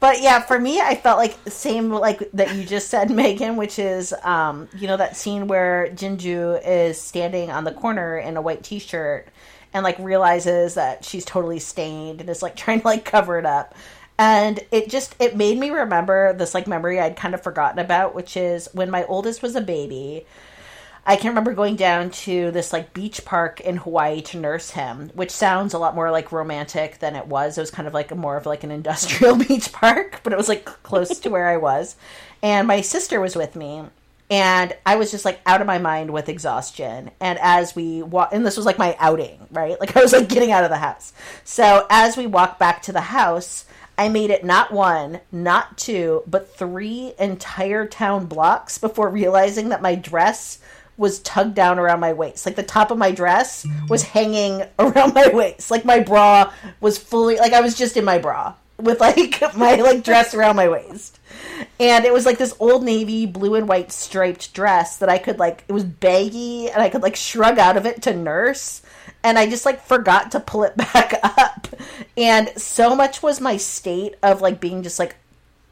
But yeah, for me, I felt like same like that you just said, Megan, which is um, you know that scene where Jinju is standing on the corner in a white T-shirt and like realizes that she's totally stained and is like trying to like cover it up. And it just it made me remember this like memory I'd kind of forgotten about, which is when my oldest was a baby. I can remember going down to this like beach park in Hawaii to nurse him, which sounds a lot more like romantic than it was. It was kind of like a more of like an industrial beach park, but it was like close to where I was. And my sister was with me, and I was just like out of my mind with exhaustion. And as we walk, and this was like my outing, right? Like I was like getting out of the house. So as we walked back to the house, I made it not one, not two, but three entire town blocks before realizing that my dress was tugged down around my waist. Like the top of my dress was hanging around my waist. Like my bra was fully like I was just in my bra with like my like dress around my waist. And it was like this old navy blue and white striped dress that I could like it was baggy and I could like shrug out of it to nurse and I just like forgot to pull it back up. And so much was my state of like being just like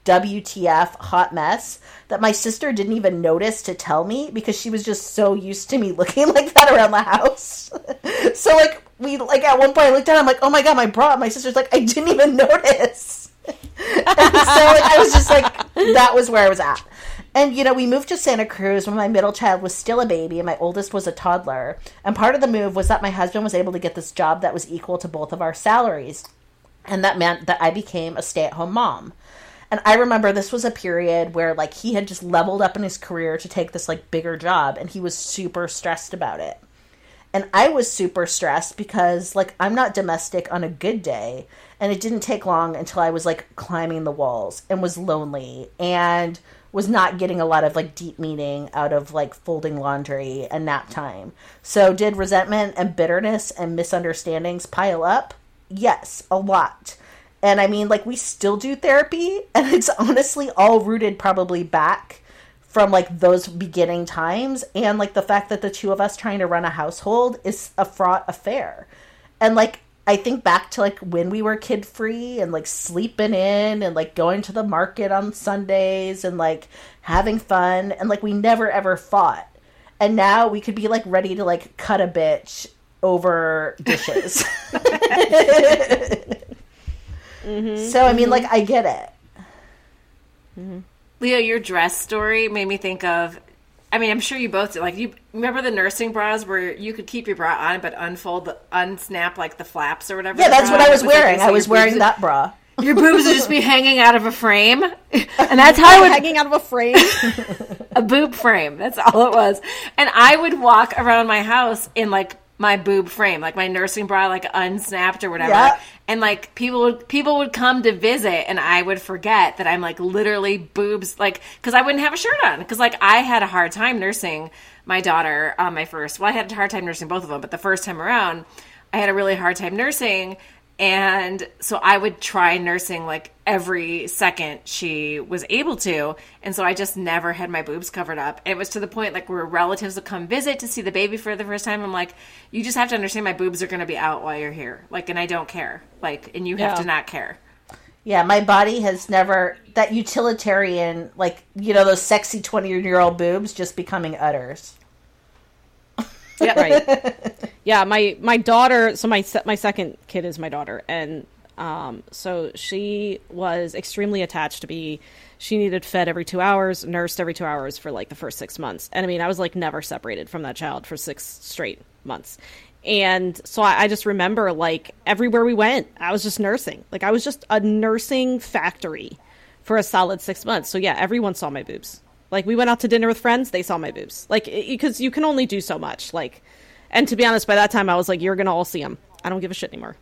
WTF hot mess that my sister didn't even notice to tell me because she was just so used to me looking like that around the house. so like we like at one point I looked down I'm like oh my god my bra my sister's like I didn't even notice. and so like, I was just like that was where I was at. And you know, we moved to Santa Cruz when my middle child was still a baby and my oldest was a toddler. And part of the move was that my husband was able to get this job that was equal to both of our salaries. And that meant that I became a stay-at-home mom. And I remember this was a period where like he had just leveled up in his career to take this like bigger job and he was super stressed about it. And I was super stressed because like I'm not domestic on a good day and it didn't take long until I was like climbing the walls and was lonely and was not getting a lot of like deep meaning out of like folding laundry and nap time. So did resentment and bitterness and misunderstandings pile up? Yes, a lot. And I mean, like, we still do therapy, and it's honestly all rooted probably back from like those beginning times and like the fact that the two of us trying to run a household is a fraught affair. And like, I think back to like when we were kid free and like sleeping in and like going to the market on Sundays and like having fun and like we never ever fought. And now we could be like ready to like cut a bitch over dishes. Mm-hmm. So I mean, like, mm-hmm. I get it. Mm-hmm. Leo, your dress story made me think of. I mean, I'm sure you both did. Like, you remember the nursing bras where you could keep your bra on, but unfold, the, unsnap like the flaps or whatever. Yeah, that's what I was wearing. I was wearing boobs- that bra. Your boobs would just be hanging out of a frame, and that's how I would Hanging out of a frame. a boob frame. That's all it was. And I would walk around my house in like my boob frame, like my nursing bra, like unsnapped or whatever. Yeah. And like people would people would come to visit, and I would forget that I'm like literally boobs, like because I wouldn't have a shirt on because like I had a hard time nursing my daughter on my first. Well, I had a hard time nursing both of them, but the first time around, I had a really hard time nursing. And so I would try nursing like every second she was able to. And so I just never had my boobs covered up. It was to the point like where relatives would come visit to see the baby for the first time. I'm like, you just have to understand my boobs are going to be out while you're here. Like, and I don't care. Like, and you have Yeah. to not care. Yeah, my body has never that utilitarian, like you know, those sexy twenty year old boobs just becoming udders. Yep. right. Yeah my my daughter so my my second kid is my daughter and um so she was extremely attached to me. She needed fed every two hours nursed every two hours for like the first six months. And i mean i was like never separated from that child for six straight months. And so I, I just remember like everywhere we went i was just nursing. Like i was just a nursing factory for a solid six months. So yeah everyone saw my boobs like we went out to dinner with friends they saw my boobs like because you can only do so much like and to be honest, by that time I was like, "You're gonna all see them. I don't give a shit anymore."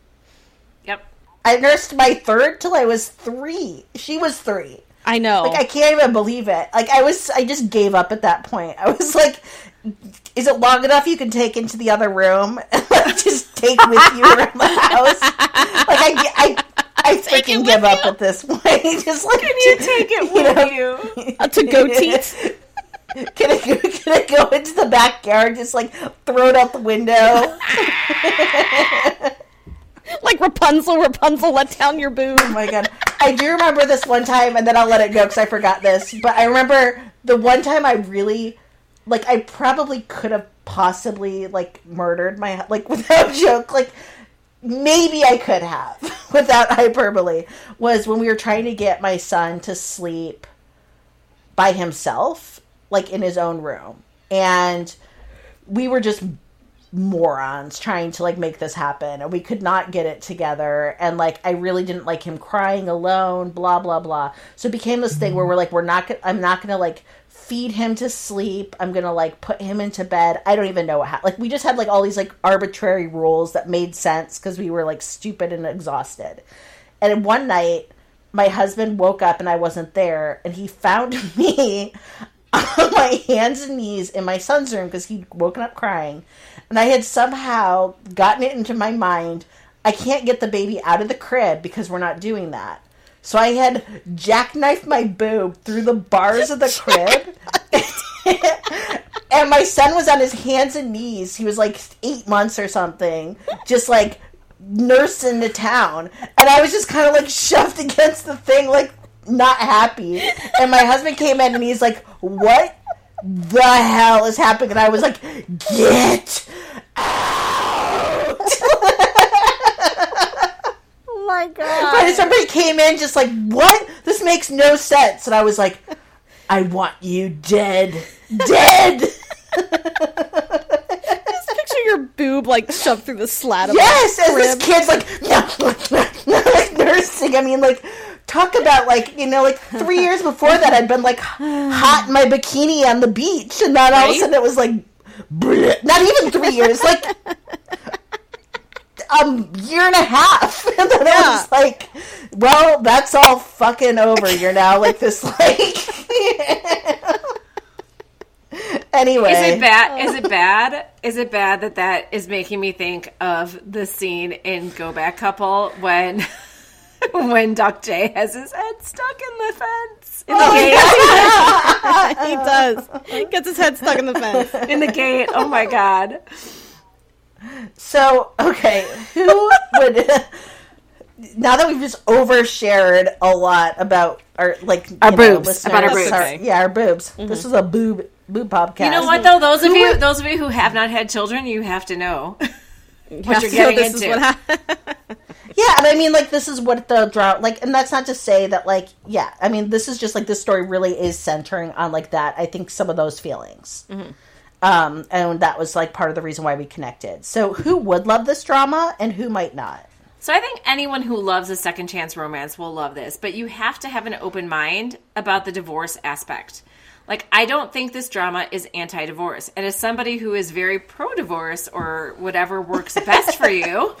Yep. I nursed my third till I was three. She was three. I know. Like I can't even believe it. Like I was, I just gave up at that point. I was like, "Is it long enough you can take into the other room and like, just take with you around the house?" Like I, I, I freaking give up at this point. just like, Can you take it with know, you? to go teats. Can I, go, can I go into the backyard, just like throw it out the window? like Rapunzel, Rapunzel, let down your boob. Oh my god. I do remember this one time, and then I'll let it go because I forgot this. But I remember the one time I really, like, I probably could have possibly, like, murdered my, like, without joke, like, maybe I could have, without hyperbole, was when we were trying to get my son to sleep by himself, like, in his own room. And we were just morons trying to like make this happen and we could not get it together. And like I really didn't like him crying alone blah blah blah. So it became this thing where mm-hmm. we're like we're not gonna, I'm not going to like feed him to sleep I'm to like put him into bed I don't even know what ha- like we just had like all these like arbitrary rules that made sense cuz we were like stupid and exhausted and one night my husband woke up and I wasn't there and he found me on my hands and knees in my son's room because he'd woken up crying. And I had somehow gotten it into my mind I can't get the baby out of the crib because we're not doing that. So I had jackknifed my boob through the bars of the crib. and my son was on his hands and knees. He was like eight months or something, just like nursing the town. And I was just kind of like shoved against the thing, like not happy. And my husband came in and he's like, What the hell is happening? And I was like, Get out. My But god! somebody came in just like, What? This makes no sense. And I was like, I want you dead. Dead. Just picture your boob like shoved through the slat of Yes, as this kid's like, like nursing. I mean, like, talk about like you know, like three years before that, I'd been like hot in my bikini on the beach, and then all of a sudden it was like, bleh. not even three years, like a year and a half, and then I was like, well, that's all fucking over. You're now like this, like. anyway, Is it bad? Is it bad? Is it bad that that is making me think of the scene in Go Back Couple when when Dok-jae has his head stuck in the fence in the Oh, gate? he does. He gets his head stuck in the fence. In the gate. Oh my god! So, okay, who would now that we've just overshared a lot about our like Our you know, boobs, listeners, about our boobs. our- yeah, our boobs. Mm-hmm. This is a boob boob podcast. You know what though? Those of you, those of you who have not had children, you have to know what you're So getting this is into. what happened. Yeah, and I mean, like, this is what the draw, like, and that's not to say that, like, yeah, I mean, this is just like this story really is centering on like that. I think some of those feelings, mm-hmm. Um, and that was like part of the reason why we connected. So, who would love this drama and who might not? So I think anyone who loves a second chance romance will love this, but you have to have an open mind about the divorce aspect. Like I don't think this drama is anti-divorce. And as somebody who is very pro-divorce or whatever works best for you,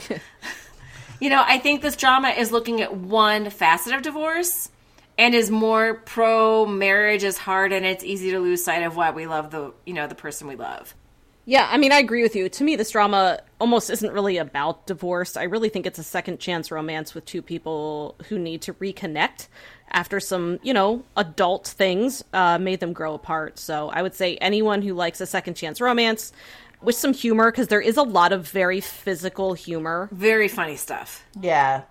you know, I think this drama is looking at one facet of divorce and is more pro marriage is hard and it's easy to lose sight of why we love the, you know, the person we love. Yeah, I mean, I agree with you. To me, this drama almost isn't really about divorce. I really think it's a second chance romance with two people who need to reconnect after some, you know, adult things uh, made them grow apart. So I would say anyone who likes a second chance romance with some humor, because there is a lot of very physical humor. Very funny stuff. Yeah,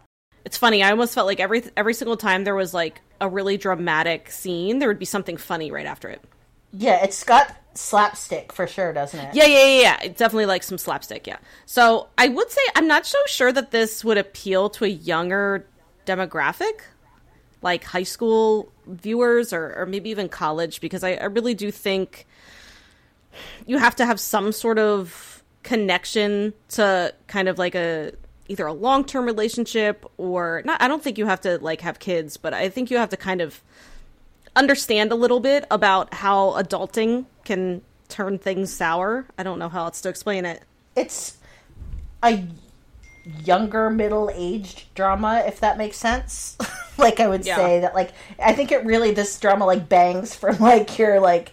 It's funny. I almost felt like every every single time there was like a really dramatic scene, there would be something funny right after it. Yeah, it's got slapstick for sure, doesn't it? Yeah, yeah, yeah, yeah. It definitely like some slapstick, yeah. So I would say I'm not so sure that this would appeal to a younger demographic, like high school viewers or, or maybe even college, because I, I really do think you have to have some sort of connection to kind of like a either a long term relationship or not I don't think you have to like have kids, but I think you have to kind of understand a little bit about how adulting can turn things sour. I don't know how else to explain it. It's a younger middle aged drama, if that makes sense. like I would Yeah. say that like I think it really this drama like bangs from like your like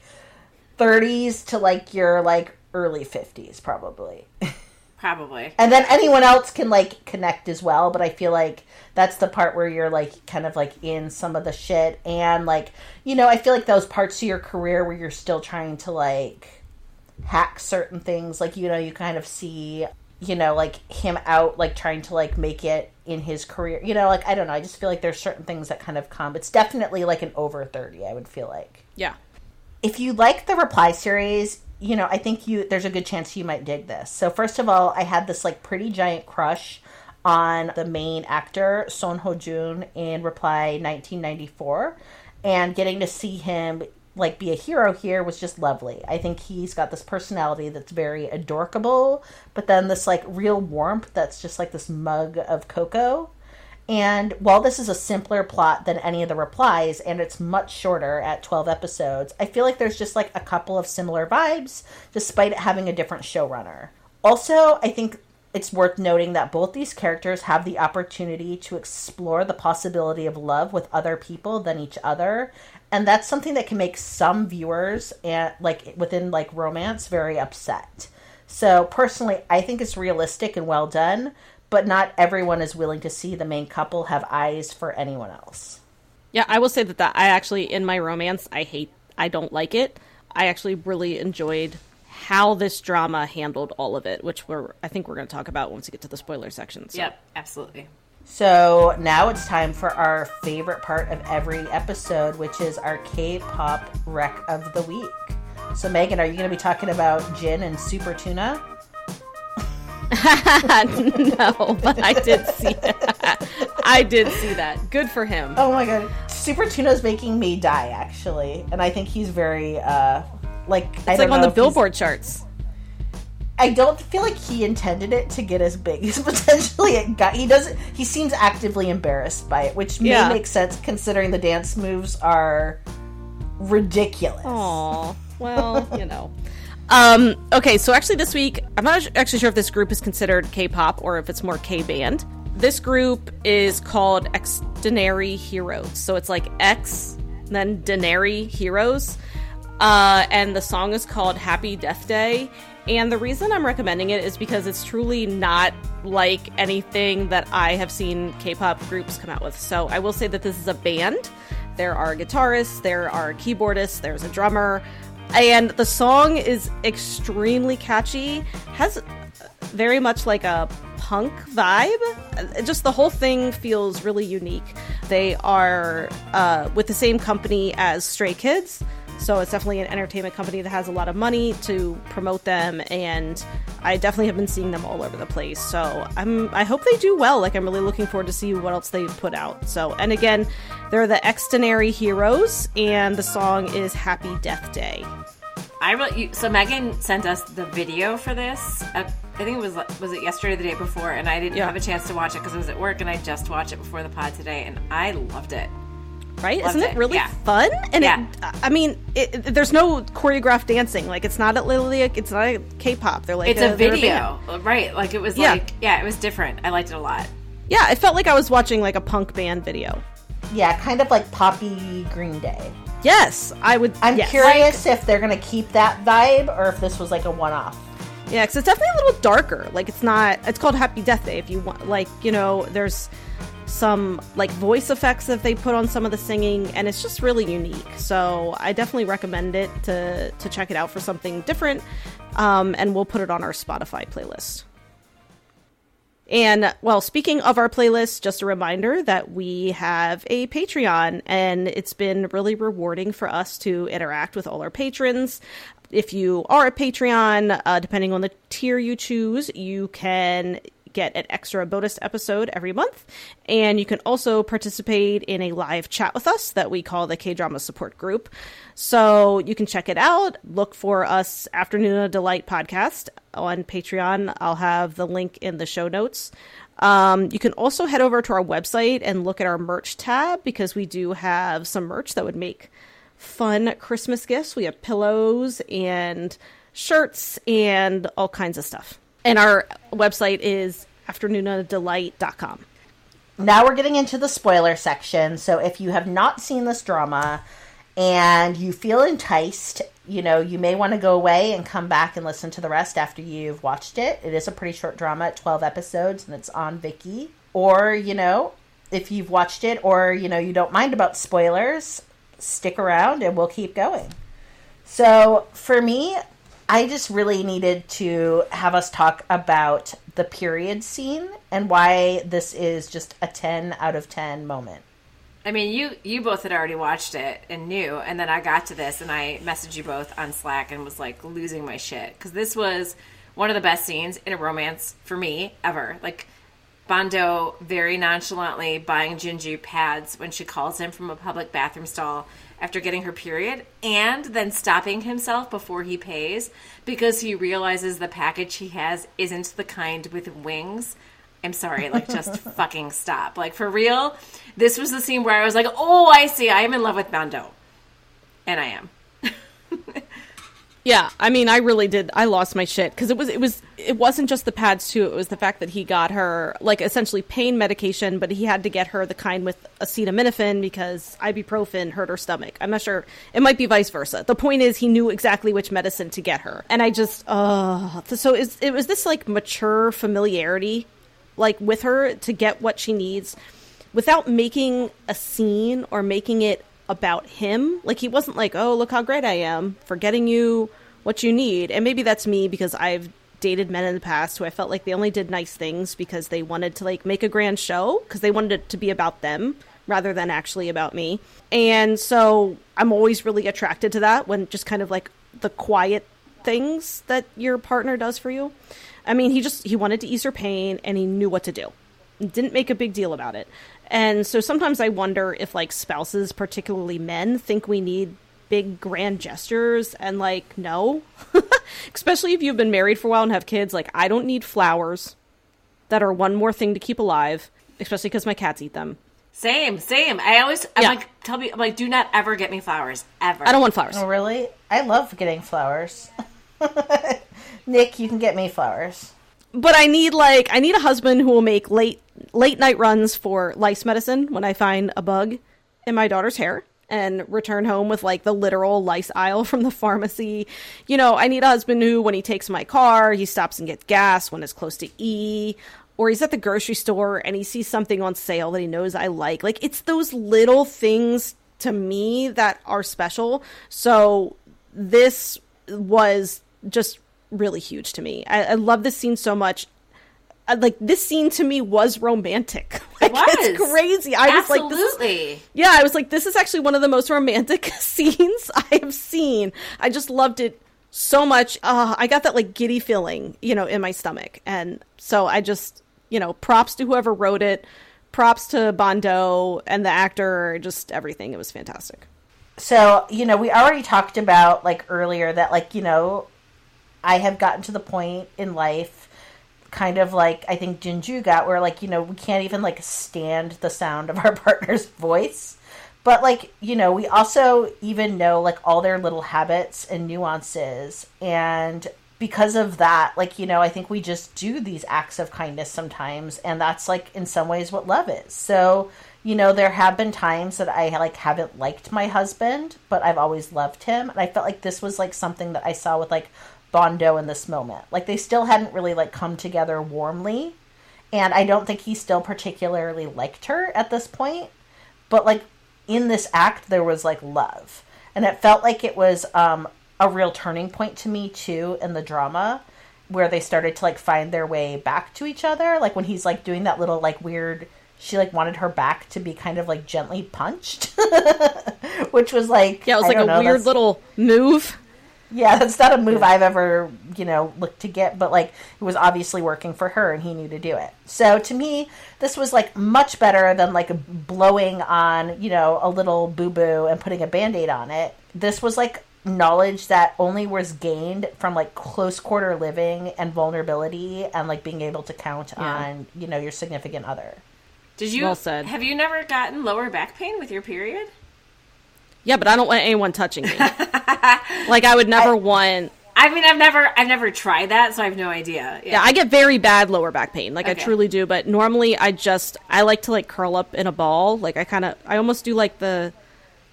thirties to like your like early fifties probably. Probably. and then anyone else can like connect as well but i feel like that's the part where you're like kind of like in some of the shit. And like you know i feel like those parts of your career where you're still trying to like hack certain things like you know you kind of see you know like him out like trying to like make it in his career. You know like i don't know. I just feel like there's certain things that kind of come. It's definitely like an over 30 i would feel like. Yeah. if you like the reply series you know i think you there's a good chance you might dig this. So first of all i had this like pretty giant crush on the main actor Son Ho-jun in reply 1994 and getting to see him like be a hero here was just lovely. I think he's got this personality that's very adorkable but then this like real warmth that's just like this mug of cocoa and while this is a simpler plot than any of the replies, and it's much shorter at 12 episodes, I feel like there's just like a couple of similar vibes, despite it having a different showrunner. Also, I think it's worth noting that both these characters have the opportunity to explore the possibility of love with other people than each other. And that's something that can make some viewers and like within like romance very upset. So personally, I think it's realistic and well done, but not everyone is willing to see the main couple have eyes for anyone else. Yeah, I will say that that I actually in my romance I hate I don't like it. I actually really enjoyed how this drama handled all of it, which we're I think we're going to talk about once we get to the spoiler section. So. Yep, absolutely. So now it's time for our favorite part of every episode, which is our K-pop rec of the week. So Megan, are you going to be talking about Jin and Super Tuna? no, but I did see that. I did see that. Good for him. Oh my god, Super Tuna's making me die actually, and I think he's very uh like I it's like on the Billboard charts. I don't feel like he intended it to get as big as potentially it got. He doesn't. He seems actively embarrassed by it, which may Yeah. make sense considering the dance moves are ridiculous. Aw, well, you know. Um, okay, so actually this week, I'm not actually sure if this group is considered K-pop or if it's more K-band. This group is called Xdinary Heroes. So it's like X, then Denary Heroes. Uh, and the song is called Happy Death Day. And the reason I'm recommending it is because it's truly not like anything that I have seen K pop groups come out with. So I will say that this is a band. There are guitarists, there are keyboardists, there's a drummer, and the song is extremely catchy, has very much like a punk vibe. Just the whole thing feels really unique. They are uh, with the same company as Stray Kids, so it's definitely an entertainment company that has a lot of money to promote them, and I definitely have been seeing them all over the place. So I'm I hope they do well. Like I'm really looking forward to see what else they put out. So and again, they're the Xdinary Heroes, and the song is Happy Death Day. I really so Megan sent us the video for this. Uh, I think it was was it yesterday or the day before, and I didn't Yeah. have a chance to watch it because I was at work, and I just watched it before the pod today, and I loved it. Right? Loved Isn't it it, really yeah. fun? And Yeah. it, I mean, it, it- there's no choreographed dancing. Like it's not a literally, it's not a K-pop. They're like It's a they're band. video, uh, right? Like it was Yeah. like yeah, it was different. I liked it a lot. Yeah, it felt like I was watching like a punk band video. Yeah, kind of like Poppy Green Day. Yes, I would. I'm yes. curious if they're going to keep that vibe or if this was like a one-off. Yeah, because it's definitely a little darker. Like it's not. It's called Happy Death Day. If you want, like you know, there's some like voice effects that they put on some of the singing, and it's just really unique. So I definitely recommend it to to check it out for something different. Um, and we'll put it on our Spotify playlist. And well, speaking of our playlist, just a reminder that we have a Patreon, and it's been really rewarding for us to interact with all our patrons. If you are a Patreon, uh, depending on the tier you choose, you can get an extra bonus episode every month. And you can also participate in a live chat with us that we call the K Drama Support Group. So you can check it out. Look for us Afternoon of Delight podcast on Patreon. I'll have the link in the show notes. Um, you can also head over to our website and look at our merch tab because we do have some merch that would make fun Christmas gifts. We have pillows and shirts and all kinds of stuff. And our website is afternoonofdelight.com. Now we're getting into the spoiler section. So if you have not seen this drama and you feel enticed, you know, you may want to go away and come back and listen to the rest after you've watched it. It is a pretty short drama, 12 episodes, and it's on Viki. Or, you know, if you've watched it or, you know, you don't mind about spoilers, stick around and we'll keep going. So for me, I just really needed to have us talk about the period scene and why this is just a 10 out of 10 moment. I mean, you you both had already watched it and knew, and then I got to this and I messaged you both on Slack and was like losing my shit because this was one of the best scenes in a romance for me ever. Like Bondo very nonchalantly buying Jinju pads when she calls him from a public bathroom stall after getting her period and then stopping himself before he pays because he realizes the package he has isn't the kind with wings. I'm sorry, like just fucking stop. Like for real, this was the scene where I was like, "Oh, I see. I am in love with Bando." And I am. Yeah, I mean, I really did. I lost my shit because it was it was it wasn't just the pads too. It was the fact that he got her like essentially pain medication, but he had to get her the kind with acetaminophen because ibuprofen hurt her stomach. I'm not sure. It might be vice versa. The point is, he knew exactly which medicine to get her, and I just uh so is it was this like mature familiarity, like with her to get what she needs, without making a scene or making it about him. Like he wasn't like, "Oh, look how great I am for getting you what you need." And maybe that's me because I've dated men in the past who I felt like they only did nice things because they wanted to like make a grand show because they wanted it to be about them rather than actually about me. And so I'm always really attracted to that when just kind of like the quiet things that your partner does for you. I mean, he just he wanted to ease her pain and he knew what to do. Didn't make a big deal about it. And so sometimes I wonder if like spouses, particularly men, think we need big grand gestures and like no. Especially if you've been married for a while and have kids, like I don't need flowers that are one more thing to keep alive, especially cuz my cats eat them. Same, same. I always I'm Yeah. like tell me I'm like do not ever get me flowers ever. I don't want flowers. Oh, really? I love getting flowers. Nick, you can get me flowers. but I need like I need a husband who will make late late night runs for lice medicine when I find a bug in my daughter's hair and return home with like the literal lice aisle from the pharmacy. You know, I need a husband who when he takes my car, he stops and gets gas when it's close to E or he's at the grocery store and he sees something on sale that he knows I like. Like it's those little things to me that are special. So this was just really huge to me. I, I love this scene so much. I, like this scene to me was romantic. Like was. it's crazy. I was like, this is, Absolutely. yeah, I was like, this is actually one of the most romantic scenes I have seen. I just loved it so much. Uh, I got that like giddy feeling, you know, in my stomach, and so I just, you know, props to whoever wrote it, props to Bondo and the actor, just everything. It was fantastic. So, you know, we already talked about like earlier that like, you know, I have gotten to the point in life kind of like I think Jinju got where like, you know, we can't even like stand the sound of our partner's voice. But like, you know, we also even know like all their little habits and nuances and because of that, like, you know, I think we just do these acts of kindness sometimes and that's like in some ways what love is. So, you know, there have been times that I like haven't liked my husband, but I've always loved him. And I felt like this was like something that I saw with like Bondo in this moment. Like they still hadn't really like come together warmly. And I don't think he still particularly liked her at this point. But like in this act there was like love. And it felt like it was um a real turning point to me too in the drama. where they started to like find their way back to each other. Like when he's like doing that little like weird. She like wanted her back to be kind of like gently punched, which was like Yeah, it was I like a know, weird that's- little move. Yeah, that's not a move I've ever, you know, looked to get, but like it was obviously working for her and he knew to do it. So to me, this was like much better than like blowing on, you know, a little boo boo and putting a band aid on it. This was like knowledge that only was gained from like close quarter living and vulnerability and like being able to count Yeah. on, you know, your significant other. Did you? Well said. Have you never gotten lower back pain with your period? Yeah, but I don't want anyone touching me. like I would never want. I mean, I've never, I've never tried that, so I have no idea. Yeah, I get very bad lower back pain. Like I truly do. But normally, I just I like to like curl up in a ball. Like I kind of I almost do like the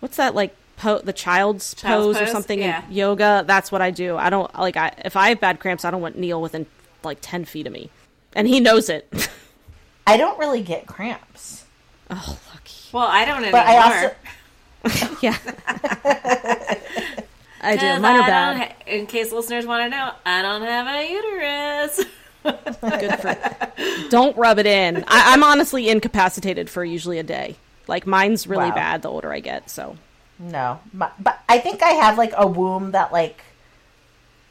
what's that like po- the child's, Child's pose, or something Yeah. in yoga. That's what I do. I don't like I if I have bad cramps, I don't want Neil within like ten feet of me, and he knows it. I don't really get cramps. oh, lucky. Well, I don't anymore. But I also Yeah. I do. 'Cause Mine are bad. don't ha- in case listeners want to know, I don't have a uterus. Good for. Don't rub it in. I, I'm honestly incapacitated for usually a day. Like mine's really Wow. bad the older I get. So No, my, but I think I have like a womb that like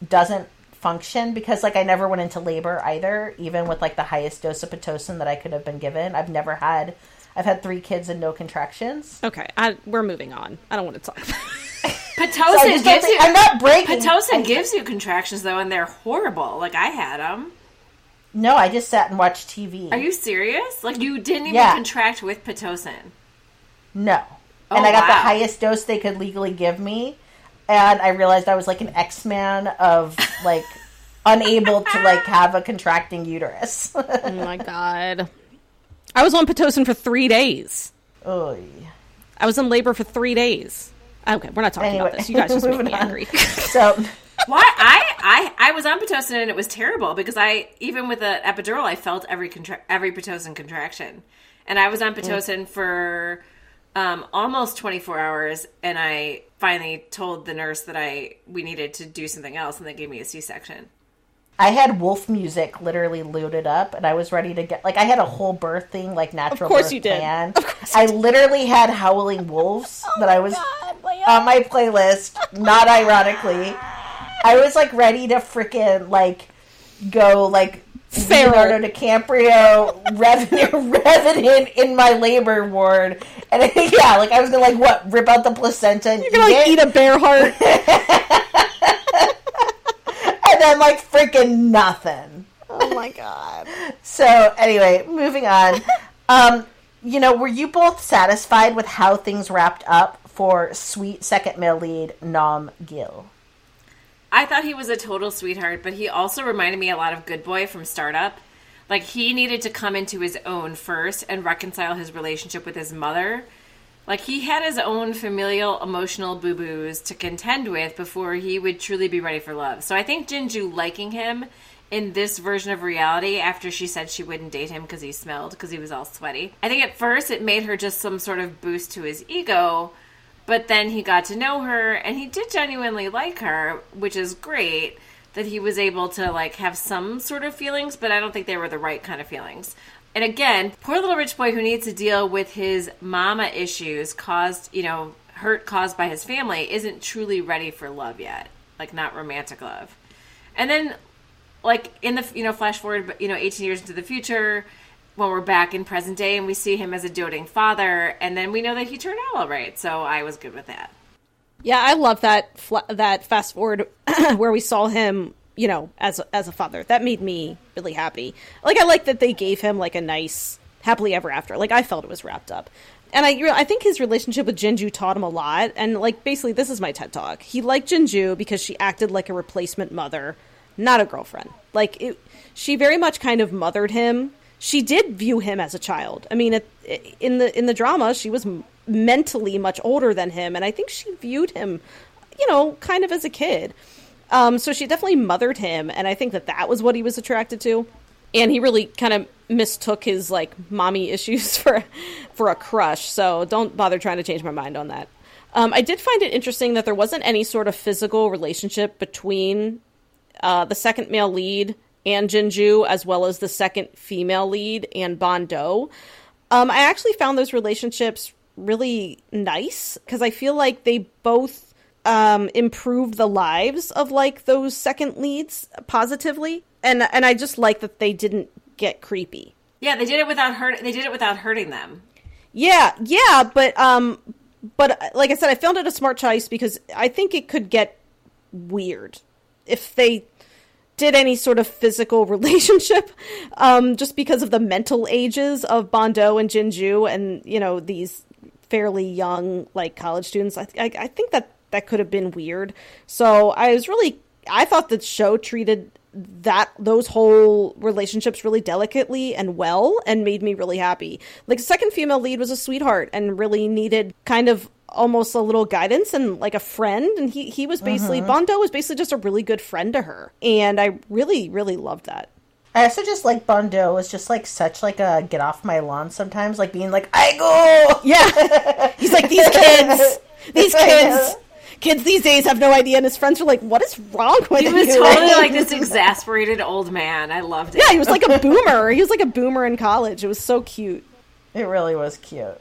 doesn't function because like I never went into labor either, even with like the highest dose of pitocin that I could have been given. I've never had. I've had three kids and no contractions. okay, I, we're moving on. I don't want to talk. Pitocin So I just don't gives you I'm not breaking. Pitocin I- gives you contractions though, and they're horrible. Like I had them. No, I just sat and watched TV. Are you serious? Like you didn't even Yeah. contract with pitocin? No. Oh, and I got the highest dose they could legally give me, and I realized I was like an X Man of like unable to like have a contracting uterus. oh my god. I was on pitocin for three days. Oy. I was in labor for three days. Okay, we're not talking Anyway, about this. You guys just make moving me on. angry. So Why? I, I I was on pitocin and it was terrible because I even with the epidural I felt every contra- every pitocin contraction, and I was on pitocin for um, almost 24 hours, and I finally told the nurse that I we needed to do something else, and they gave me a C section. I had wolf music literally loaded up, and I was ready to get like I had a whole birth thing like natural. course birth you did. plan. Of course you I literally had howling wolves Oh that I was on my playlist. Not ironically, I was like ready to freaking like go like Feral. Leonardo DiCaprio Revenant, Revenant in my labor ward, and yeah, like I was gonna like what rip out the placenta and You're gonna like eat eat a bear heart. And then like freaking nothing. oh my god. So anyway, moving on. Um, you know, were you both satisfied with how things wrapped up for sweet second male lead Nam Gill? I thought he was a total sweetheart, but he also reminded me a lot of Good Boy from Startup. Like he needed to come into his own first and reconcile his relationship with his mother. Like he had his own familial emotional boo boos to contend with before he would truly be ready for love. So I think Jinju liking him in this version of reality after she said she wouldn't date him because he smelled because he was all sweaty. I think at first it made her just some sort of boost to his ego, but then he got to know her and he did genuinely like her, which is great that he was able to like have some sort of feelings, but I don't think they were the right kind of feelings. And again, poor little rich boy who needs to deal with his mama issues caused, you know, hurt caused by his family isn't truly ready for love yet. Like not romantic love. And then like in the you know flash forward you know 18 years into the future when we're back in present day and we see him as a doting father and then we know that he turned out all right so i was good with that Yeah, I love that fla- that fast forward where we saw him, you know, as as a father. That made me really happy. Like I like that they gave him like a nice happily ever after. Like I felt it was wrapped up. And I I think his relationship with Jinju taught him a lot and like basically this is my TED talk. He liked Jinju because she acted like a replacement mother, not a girlfriend. Like it, she very much kind of mothered him. She did view him as a child. I mean, it, in the in the drama, she was mentally much older than him, and I think she viewed him, you know, kind of as a kid. Um, so she definitely mothered him, and I think that that was what he was attracted to. And he really kind of mistook his like mommy issues for for a crush. So don't bother trying to change my mind on that. Um, I did find it interesting that there wasn't any sort of physical relationship between uh, the second male lead and Jinju, as well as the second female lead and Bondo. Um, I actually found those relationships really nice because I feel like they both um, improved the lives of like those second leads positively, and and I just like that they didn't get creepy. Yeah, they did it without hurt. They did it without hurting them. Yeah, yeah, but um, but like I said, I found it a smart choice because I think it could get weird if they did any sort of physical relationship, um, just because of the mental ages of Bondo and Jinju, and you know these fairly young like college students. I, I, I think that that could have been weird. So I was really, I thought the show treated that those whole relationships really delicately and well and made me really happy. Like second female lead was a sweetheart and really needed kind of almost a little guidance and like a friend and he he was basically mm-hmm. Bondo was basically just a really good friend to her. And I really really loved that. I also just like Bondo was just like such like a get off my lawn sometimes, like being like, I go Yeah. He's like these kids. These kids. Kids these days have no idea and his friends are like, "What is wrong with you?" He was you?" totally like this exasperated old man. I loved it. Yeah, he was like a boomer. He was like a boomer in college. It was so cute. It really was cute.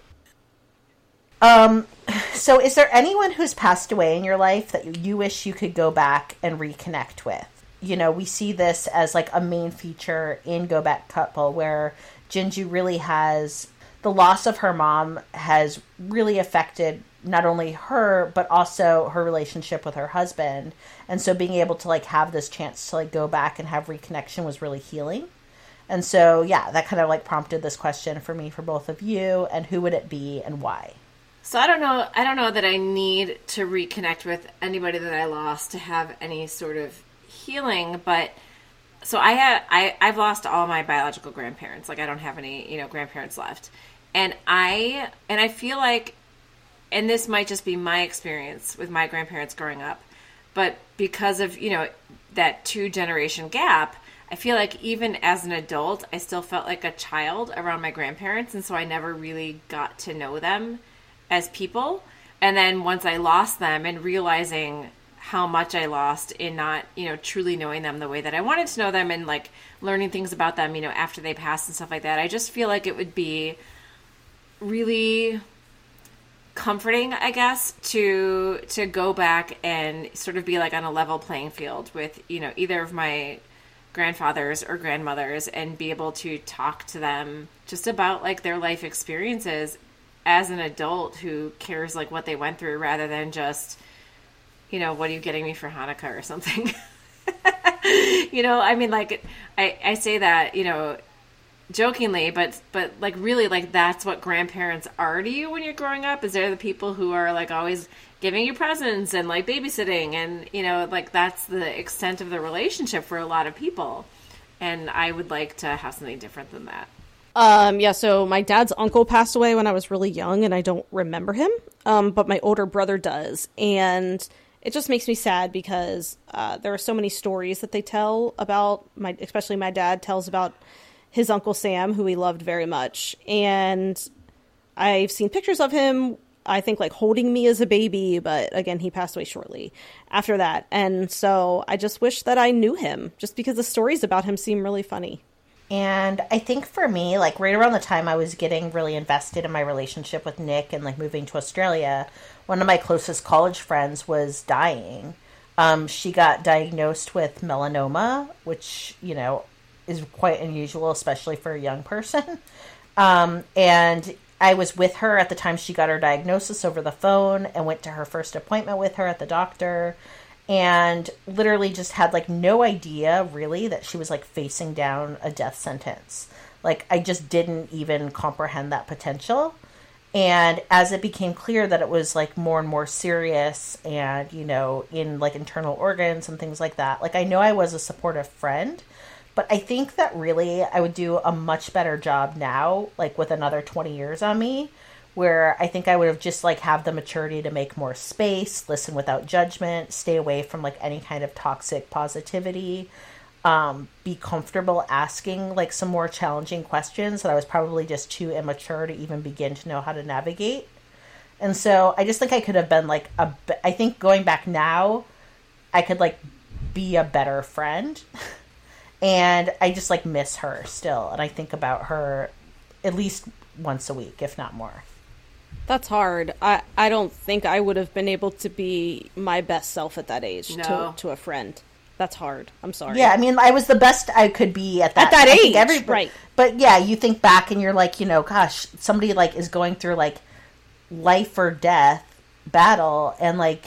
Um, so is there anyone who's passed away in your life that you wish you could go back and reconnect with? You know, we see this as like a main feature in Go Back Couple where Jinju really has the loss of her mom has really affected not only her but also her relationship with her husband. And so being able to like have this chance to like go back and have reconnection was really healing. And so, yeah, that kind of like prompted this question for me for both of you. And who would it be and why? So I don't know. I don't know that I need to reconnect with anybody that I lost to have any sort of healing. But so I had I I've lost all my biological grandparents. Like I don't have any you know grandparents left, and I and I feel like, and this might just be my experience with my grandparents growing up, but because of you know that two generation gap. I feel like even as an adult, I still felt like a child around my grandparents, and so I never really got to know them as people. And then once I lost them and realizing how much I lost in not, you know, truly knowing them the way that I wanted to know them and like learning things about them, you know, after they passed and stuff like that, I just feel like it would be really comforting, I guess, to to go back and sort of be like on a level playing field with, you know, either of my grandfathers or grandmothers and be able to talk to them just about like their life experiences as an adult who cares like what they went through rather than just you know what are you getting me for hanukkah or something? You know i mean like i i say that you know jokingly but but like really like that's what grandparents are to you when you're growing up is they're the people who are like always giving you presents and like babysitting and you know like that's the extent of the relationship for a lot of people and i would like to have something different than that Um, yeah, so my dad's uncle passed away when I was really young and I don't remember him. Um, but my older brother does. And it just makes me sad because uh, there are so many stories that they tell about my especially my dad tells about his uncle Sam, who he loved very much. And I've seen pictures of him, I think like holding me as a baby, but again, he passed away shortly after that. And so I just wish that I knew him just because the stories about him seem really funny. And I think for me, like right around the time I was getting really invested in my relationship with Nick and like moving to Australia, one of my closest college friends was dying. Um, she got diagnosed with melanoma, which, you know, is quite unusual, especially for a young person. Um, and I was with her at the time she got her diagnosis over the phone and went to her first appointment with her at the doctor and literally just had like no idea really that she was like facing down a death sentence. Like I just didn't even comprehend that potential. And as it became clear that it was like more and more serious and, you know, in like internal organs and things like that, like I know I was a supportive friend, but I think that really I would do a much better job now, like with another 20 years on me, where I think I would have just like have the maturity to make more space, listen without judgment, stay away from like any kind of toxic positivity, um, be comfortable asking like some more challenging questions that I was probably just too immature to even begin to know how to navigate. And so I just think I could have been like a. I think going back now, I could like be a better friend. And I just like miss her still. And I think about her at least once a week, if not more. That's hard. I, I don't think I would have been able to be my best self at that age No. to, to a friend. That's hard. I'm sorry. Yeah, I mean, I was the best I could be at that At that I think age, right. But yeah, you think back and you're like, you know, gosh, somebody like is going through like life or death battle, and like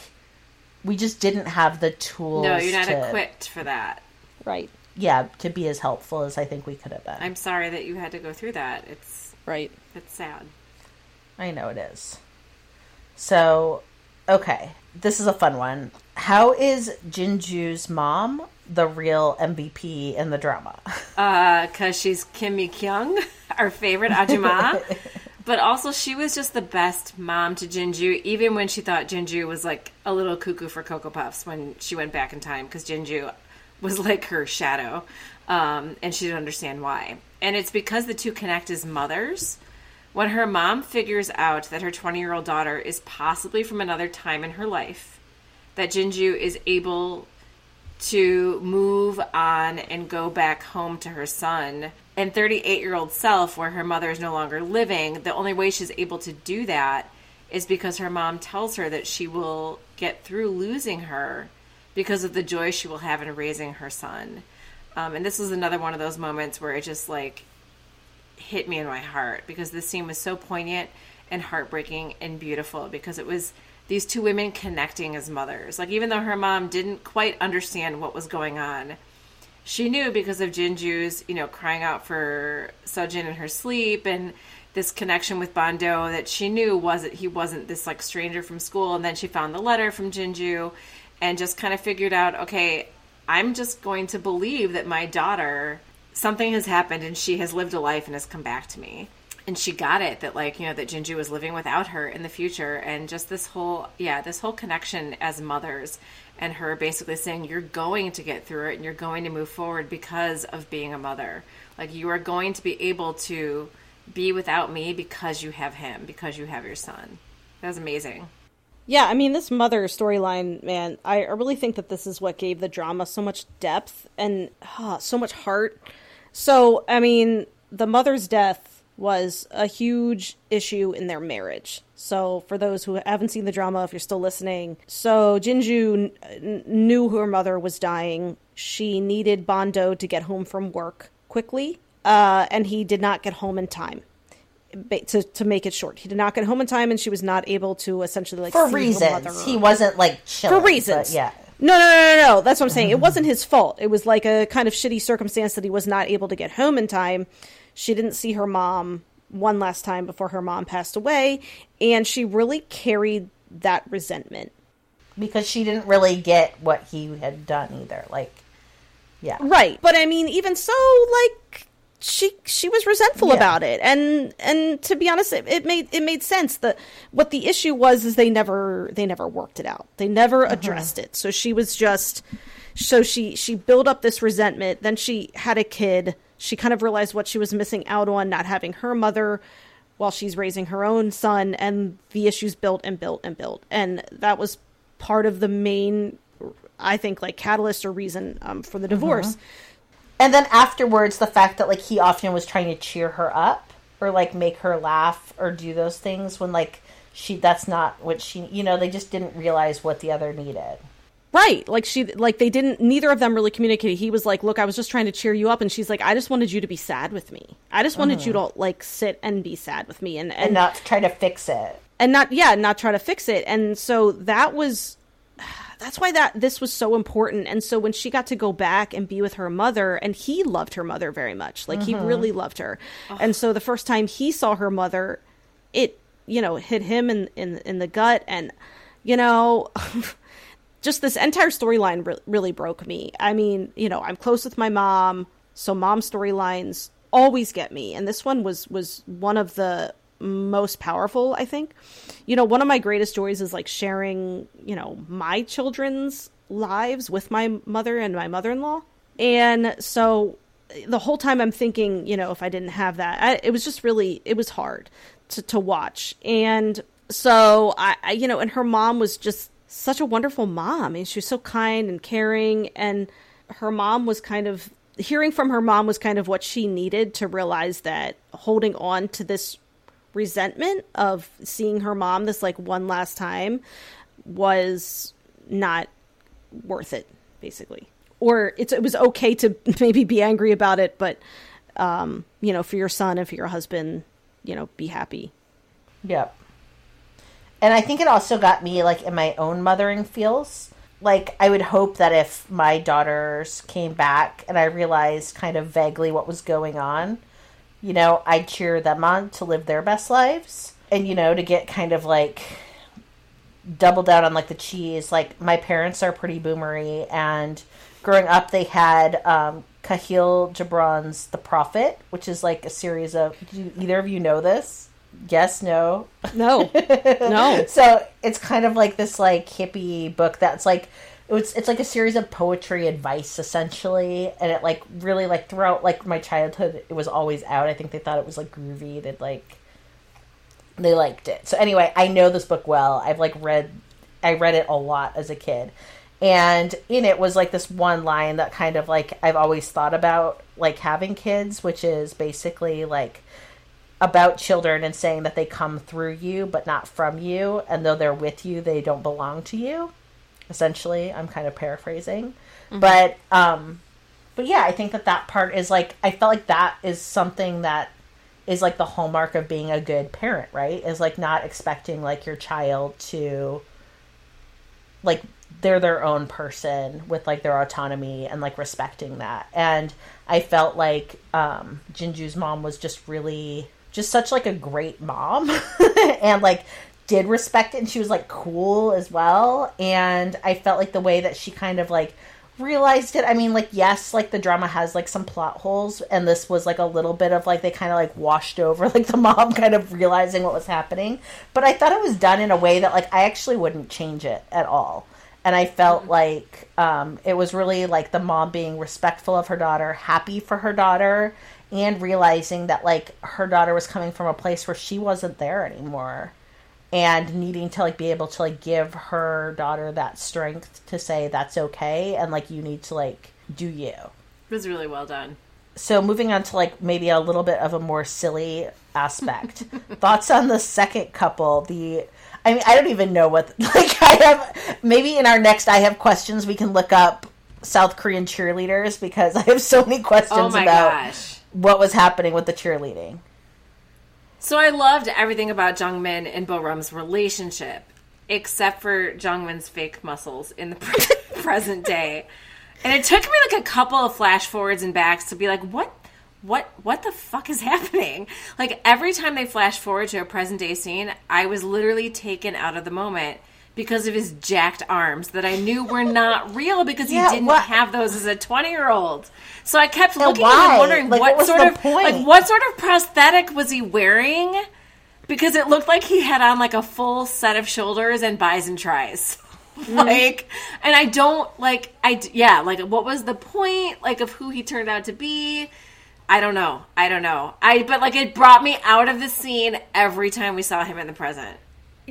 we just didn't have the tools. No, you're not to, equipped for that. Right. Yeah, to be as helpful as I think we could have been. I'm sorry that you had to go through that. It's Right. it's sad. I know it is. So, okay, this is a fun one. How is Jinju's mom the real MVP in the drama? Uh, cause she's Kim Mi Kyung, our favorite Ajuma. but also she was just the best mom to Jinju, even when she thought Jinju was like a little cuckoo for Cocoa Puffs when she went back in time, because Jinju was like her shadow. Um, and she didn't understand why. And it's because the two connect as mothers. When her mom figures out that her 20 year old daughter is possibly from another time in her life, that Jinju is able to move on and go back home to her son and 38 year old self where her mother is no longer living the only way she's able to do that is because her mom tells her that she will get through losing her because of the joy she will have in raising her son um, and this was another one of those moments where it just like hit me in my heart because this scene was so poignant and heartbreaking and beautiful because it was these two women connecting as mothers. Like even though her mom didn't quite understand what was going on, she knew because of Jinju's, you know, crying out for Sojin in her sleep and this connection with Bondo that she knew wasn't he wasn't this like stranger from school and then she found the letter from Jinju and just kind of figured out, okay, I'm just going to believe that my daughter something has happened and she has lived a life and has come back to me. And she got it that like you know that Jinju was living without her in the future. And just this whole yeah this whole connection as mothers and her basically saying you're going to get through it and you're going to move forward because of being a mother. Like you are going to be able to be without me because you have him because you have your son. That was amazing Yeah, I mean, this mother storyline, man, I, really think that this is what gave the drama so much depth and ah, so much heart. So, I mean, the mother's death was a huge issue in their marriage. So, for those who haven't seen the drama, if you're still listening, so Jinju n- knew her mother was dying. She needed Bondo to get home from work quickly, uh, and he did not get home in time to to make it short. He did not get home in time, and she was not able to essentially like For see her reasons. He wasn't like chilling. for reasons. but yeah. No, no, no, no, no. That's what I'm saying. It wasn't his fault. It was like a kind of shitty circumstance that he was not able to get home in time. She didn't see her mom one last time before her mom passed away, and she really carried that resentment. Because she didn't really get what he had done either. Like, yeah. Right. But I mean, even so, like she she was resentful Yeah. about it, and and to be honest, it, it made it made sense. that what the issue was is they never they never worked it out. They never addressed it. So she was just so she she built up this resentment. Then she had a kid. She kind of realized what she was missing out on, not having her mother while she's raising her own son, and the issues built and built and built, and that was part of the main. I think like catalyst or reason um, for the divorce. And then afterwards, the fact that like he often was trying to cheer her up or like make her laugh or do those things when like she that's not what she you know they just didn't realize what the other needed. Right. Like she like they didn't neither of them really communicated. He was like, "Look, I was just trying to cheer you up." And she's like, "I just wanted you to be sad with me. I just wanted you mm. to like sit and be sad with me and and and not try to fix it. and not yeah, not try to fix it." And so that was that's why that this was so important. And so when she got to go back and be with her mother and he loved her mother very much. Like he really mm-hmm. loved her. And so the first time he saw her mother, it you know, hit him in in in the gut and you know, just this entire storyline re- really broke me. I mean, you know, I'm close with my mom, so mom storylines always get me, and this one was was one of the most powerful. I think, you know, one of my greatest joys is like sharing, you know, my children's lives with my mother and my mother-in-law, and so the whole time I'm thinking, you know, if I didn't have that, I, it was just really, it was hard to, to watch. And so I, I, you know, and her mom was just such a wonderful mom. I mean, she was so kind and caring, and her mom was kind of hearing from her mom was kind of what she needed to realize that holding on to this resentment of seeing her mom this like one last time was not worth it basically or it's it was okay to maybe be angry about it but um you know for your son and for your husband you know be happy Yep. And I think it also got me like in my own mothering feels. Like I would hope that if my daughters came back and I realized kind of vaguely what was going on, you know, I'd cheer them on to live their best lives. And you know, to get kind of like double down on like the cheese. Like my parents are pretty boomery and growing up they had um Kahlil Gibran's The Prophet, which is like a series of do either of you know this? Yes, no. no no So it's kind of like this like hippie book that's like it's it's like a series of poetry advice essentially, and it like really like throughout like my childhood it was always out. I think they thought it was like groovy. They'd like they liked it. So anyway, I know this book well. I've like read I read it a lot as a kid. And in it was like this one line that kind of like I've always thought about like having kids, which is basically like about children and saying that they come through you but not from you and though they're with you they don't belong to you essentially i'm kind of paraphrasing. But um but yeah i think that that part is like i felt like that is something that is like the hallmark of being a good parent right? Is like not expecting like your child to like they're their own person with like their autonomy and like respecting that. And i felt like um jinju's mom was just really just such like a great mom and like did respect it and she was like cool as well and i felt like the way that she kind of like realized it. I mean like yes like the drama has like some plot holes and this was like a little bit of like they kind of like washed over like the mom kind of realizing what was happening. But i thought it was done in a way that like i actually wouldn't change it at all. And i felt like um, it was really like the mom being respectful of her daughter happy for her daughter and realizing that like her daughter was coming from a place where she wasn't there anymore and needing to like be able to like give her daughter that strength to say that's okay and like you need to like do you It was really well done. so moving on to like maybe a little bit of a more silly aspect thoughts on the second couple the i mean i don't even know what like i have maybe in our next i have questions we can look up south korean cheerleaders because i have so many questions Oh my about gosh. what was happening with the cheerleading So I loved everything about Jungmin and Bo Rum's relationship, except for Jungmin's fake muscles in the pre- present day. And it took me like a couple of flash forwards and backs to be like, what, what, what the fuck is happening? Like every time they flash forward to a present day scene, I was literally taken out of the moment because of his jacked arms that I knew were not real because he Yeah, didn't what- have those as a 20 year old. So I kept looking why? and wondering Like, what, what sort of point? like what sort of prosthetic was he wearing? Because it looked like he had on like a full set of shoulders and bison tries. Mm-hmm. like, and I don't like, I yeah, like, what was the point, like, of who he turned out to be? I don't know. I don't know. I, but like, it brought me out of the scene every time we saw him in the present.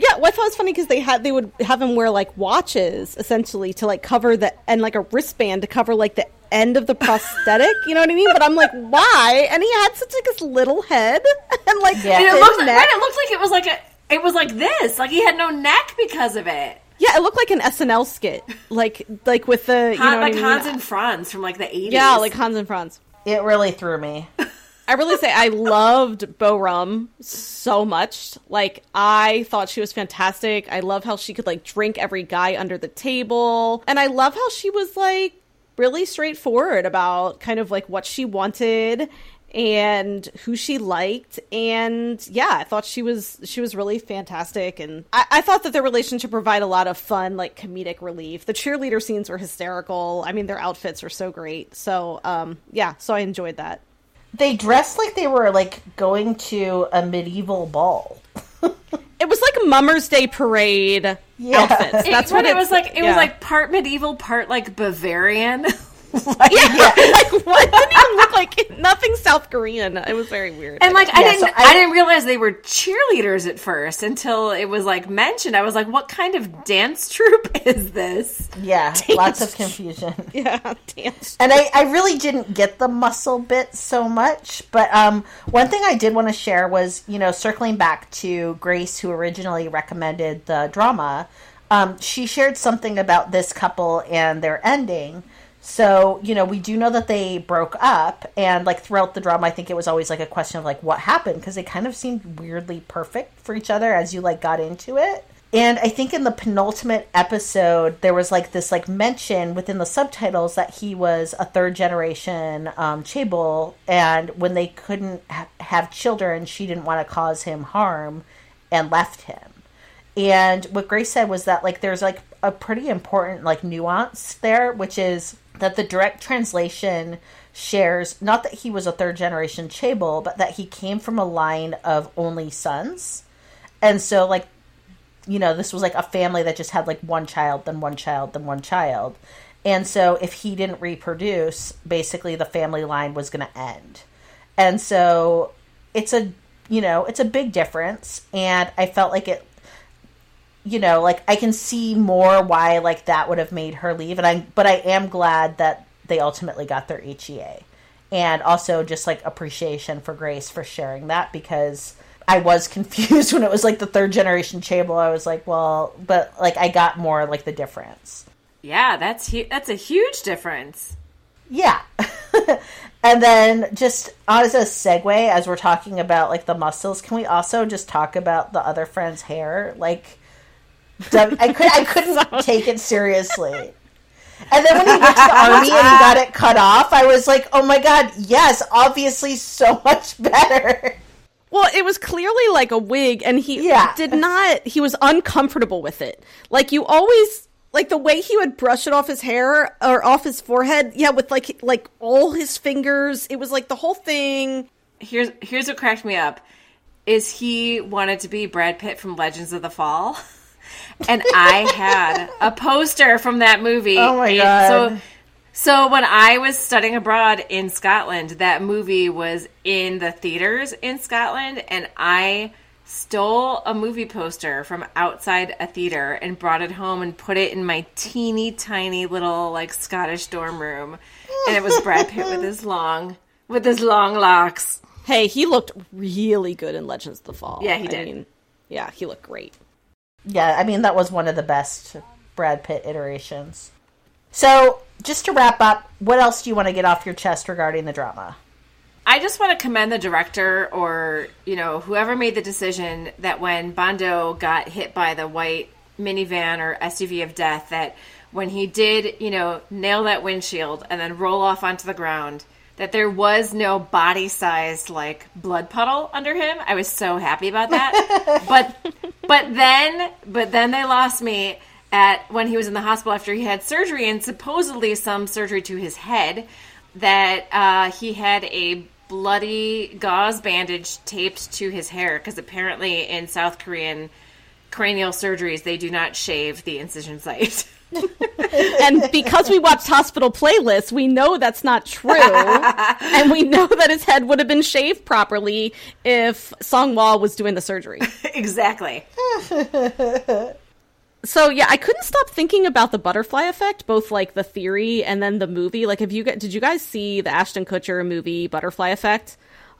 Yeah, well, I thought it was funny because they had they would have him wear like watches essentially to like cover the and like a wristband to cover like the end of the prosthetic. you know what I mean? But I'm like, why? And he had such like this little head and like Yeah. And it his looked, like, neck. right, it looked like it was like a, it was like this. Like, he had no neck because of it. Yeah, it looked like an SNL skit, like like with the you Han- know like I mean? Hans and Franz from like the 80s. yeah, like Hans and Franz. it really threw me I really say I loved Bo Rum so much. Like I thought she was fantastic. I love how she could like drink every guy under the table. And I love how she was like really straightforward about kind of like what she wanted and who she liked and yeah i thought she was she was really fantastic and I, I thought that their relationship provided a lot of fun like comedic relief the cheerleader scenes were hysterical i mean their outfits were so great so um yeah so i enjoyed that they dressed like they were like going to a medieval ball It was like a Mummer's Day parade Yeah. outfits. That's but what it was like. It was like part medieval, part like Bavarian. like, yeah, like what didn't even look like nothing South Korean. It was very weird. And like I Yeah, didn't so I, I- didn't realize they were cheerleaders at first until it was like mentioned. I was like, what kind of dance troupe is this? Yeah, lots of confusion. yeah, dance. And I, I really didn't get the muscle bit so much. But um, one thing I did want to share was, you know, circling back to Grace, who originally recommended the drama, um, she shared something about this couple and their ending. So, you know, we do know that they broke up. And, like, throughout the drama, I think it was always, like, a question of, like, what happened? Because they kind of seemed weirdly perfect for each other as you, like, got into it. And I think in the penultimate episode, there was like this like mention within the subtitles that he was a third generation um, and when they couldn't ha- have children, she didn't want to cause him harm, and left him. And what Grace said was that like there's like a pretty important like nuance there, which is that the direct translation shares not that he was a third generation Chaebol, but that he came from a line of only sons. And so like you know, this was like a family that just had like one child, then one child, then one child. And so if he didn't reproduce, basically the family line was going to end. And so it's a, you know, it's a big difference. And I felt like it, you know, like I can see more why like that would have made her leave. And I, but I am glad that they ultimately got their HEA. And also just like appreciation for Grace for sharing that because I was confused when it was like the third generation Chaebol. I was like, well, but like I got more like the difference. Yeah, that's hu- that's a huge difference. Yeah. and then just as a segue, as we're talking about like the muscles, can we also just talk about the other friend's hair? Like, I could I couldn't take it seriously. And then when he went to the army and he got it cut off, I was like, oh my god, yes, obviously so much better. Well, it was clearly like a wig, and he Yeah. did not. He was uncomfortable with it. Like you always, like the way he would brush it off his hair or off his forehead. Yeah, with like like all his fingers. It was like the whole thing. Here's here's what cracked me up is he wanted to be Brad Pitt from Legends of the Fall. And I had a poster from that movie. Oh my God. So so when I was studying abroad in Scotland, that movie was in the theaters in Scotland and I stole a movie poster from outside a theater and brought it home and put it in my teeny tiny little like Scottish dorm room. And it was Brad Pitt with his long with his long locks. Hey, he looked really good in Legends of the Fall. Yeah, he I did. mean, yeah, he looked great. Yeah, I mean that was one of the best Brad Pitt iterations. So, just to wrap up, what else do you want to get off your chest regarding the drama? I just want to commend the director or, you know, whoever made the decision that when Bondo got hit by the white minivan or SUV of death, that when he did, you know, nail that windshield and then roll off onto the ground, that there was no body sized like blood puddle under him. I was so happy about that. but but then but then they lost me at when he was in the hospital after he had surgery and supposedly some surgery to his head that uh, he had a bloody gauze bandage taped to his hair because apparently in South Korean cranial surgeries they do not shave the incision site. And because we watched Hospital Playlists, we know that's not true, and we know that his head would have been shaved properly if Songhwa was doing the surgery. exactly. So yeah, I couldn't stop thinking about the butterfly effect, both like the theory and then the movie. Like, have you did you guys see the Ashton Kutcher movie Butterfly Effect?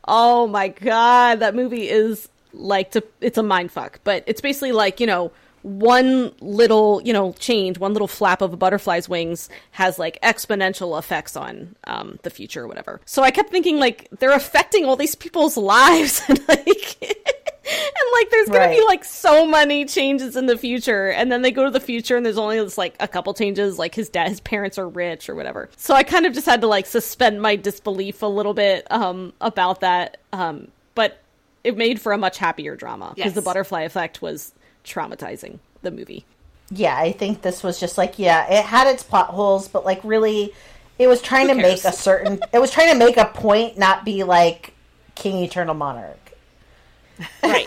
Oh my god, that movie is like to it's a mind fuck. But it's basically like you know one little you know change, one little flap of a butterfly's wings has like exponential effects on um, the future or whatever. So I kept thinking like they're affecting all these people's lives and like. And like, there's gonna be like so many changes in the future, and then they go to the future, and there's only this like a couple changes, like his dad, his parents are rich or whatever. So I kind of just had to like suspend my disbelief a little bit um, about that. Um, but it made for a much happier drama because Yes. the butterfly effect was traumatizing. The movie. Yeah, I think this was just like yeah, it had its plot holes, but like really, it was trying to make a certain. It was trying to make a point, not be like King Eternal Monarch, Right.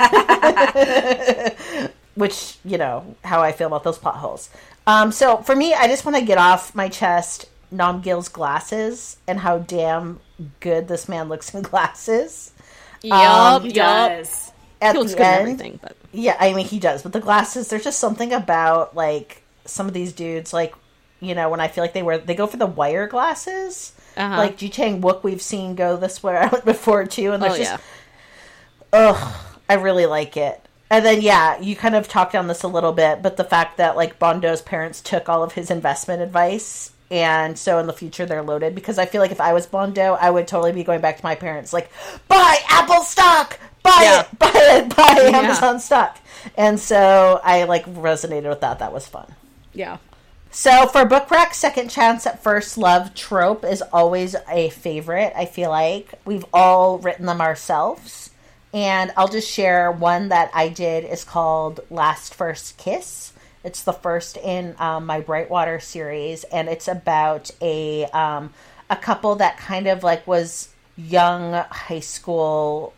which you know how I feel about those plot holes. Um, so for me, I just want to get off my chest. Namgil's glasses and how damn good this man looks in glasses. Yup, He yup. does. At He looks the good in end, everything, but yeah, I mean he does, but the glasses, there's just something about like some of these dudes, like you know, when I feel like they wear, they go for the wire glasses. Uh-huh. Like Ji Chang Wook, we've seen go this way before too, and there's oh just yeah. Ugh, I really like it. And then yeah, you kind of talked on this a little bit, but the fact that like Bondo's parents took all of his investment advice and so in the future they're loaded because I feel like if I was Bondo, I would totally be going back to my parents like buy Apple stock, buy Yeah. it, buy it, buy Yeah. Amazon stock. And so I like resonated with that. That was fun. Yeah. So for book rack, second chance at first love trope is always a favorite. I feel like we've all written them ourselves, and I'll just share one that I did is called Last First Kiss. It's the first in um, my Brightwater series, and it's about a um, a couple that kind of like was young high school,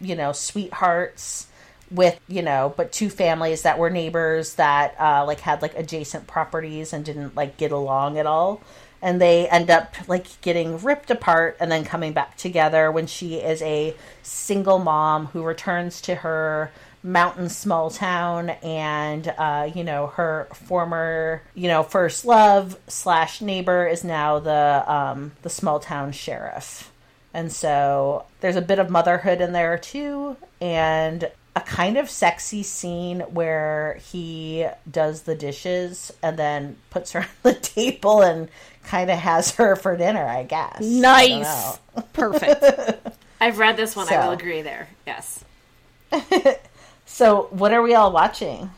you know, sweethearts with you know but two families that were neighbors that uh like had like adjacent properties and didn't like get along at all. And they end up like getting ripped apart and then coming back together when she is a single mom who returns to her mountain small town and uh you know her former you know first love slash neighbor is now the um the small town sheriff and so there's a bit of motherhood in there too, and a kind of sexy scene where he does the dishes and then puts her on the table and kind of has her for dinner, I guess. Nice. know. Perfect. I've read this one. I will agree there. Yes. So, what are we all watching?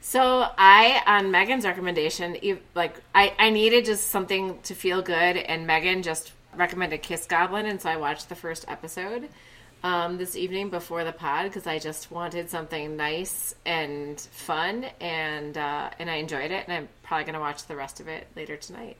So I, on Megan's recommendation, like I, I needed just something to feel good, and Megan just recommended Kiss Goblin, and so I watched the first episode um, this evening before the pod because I just wanted something nice and fun, and uh, and I enjoyed it, and I'm probably gonna watch the rest of it later tonight.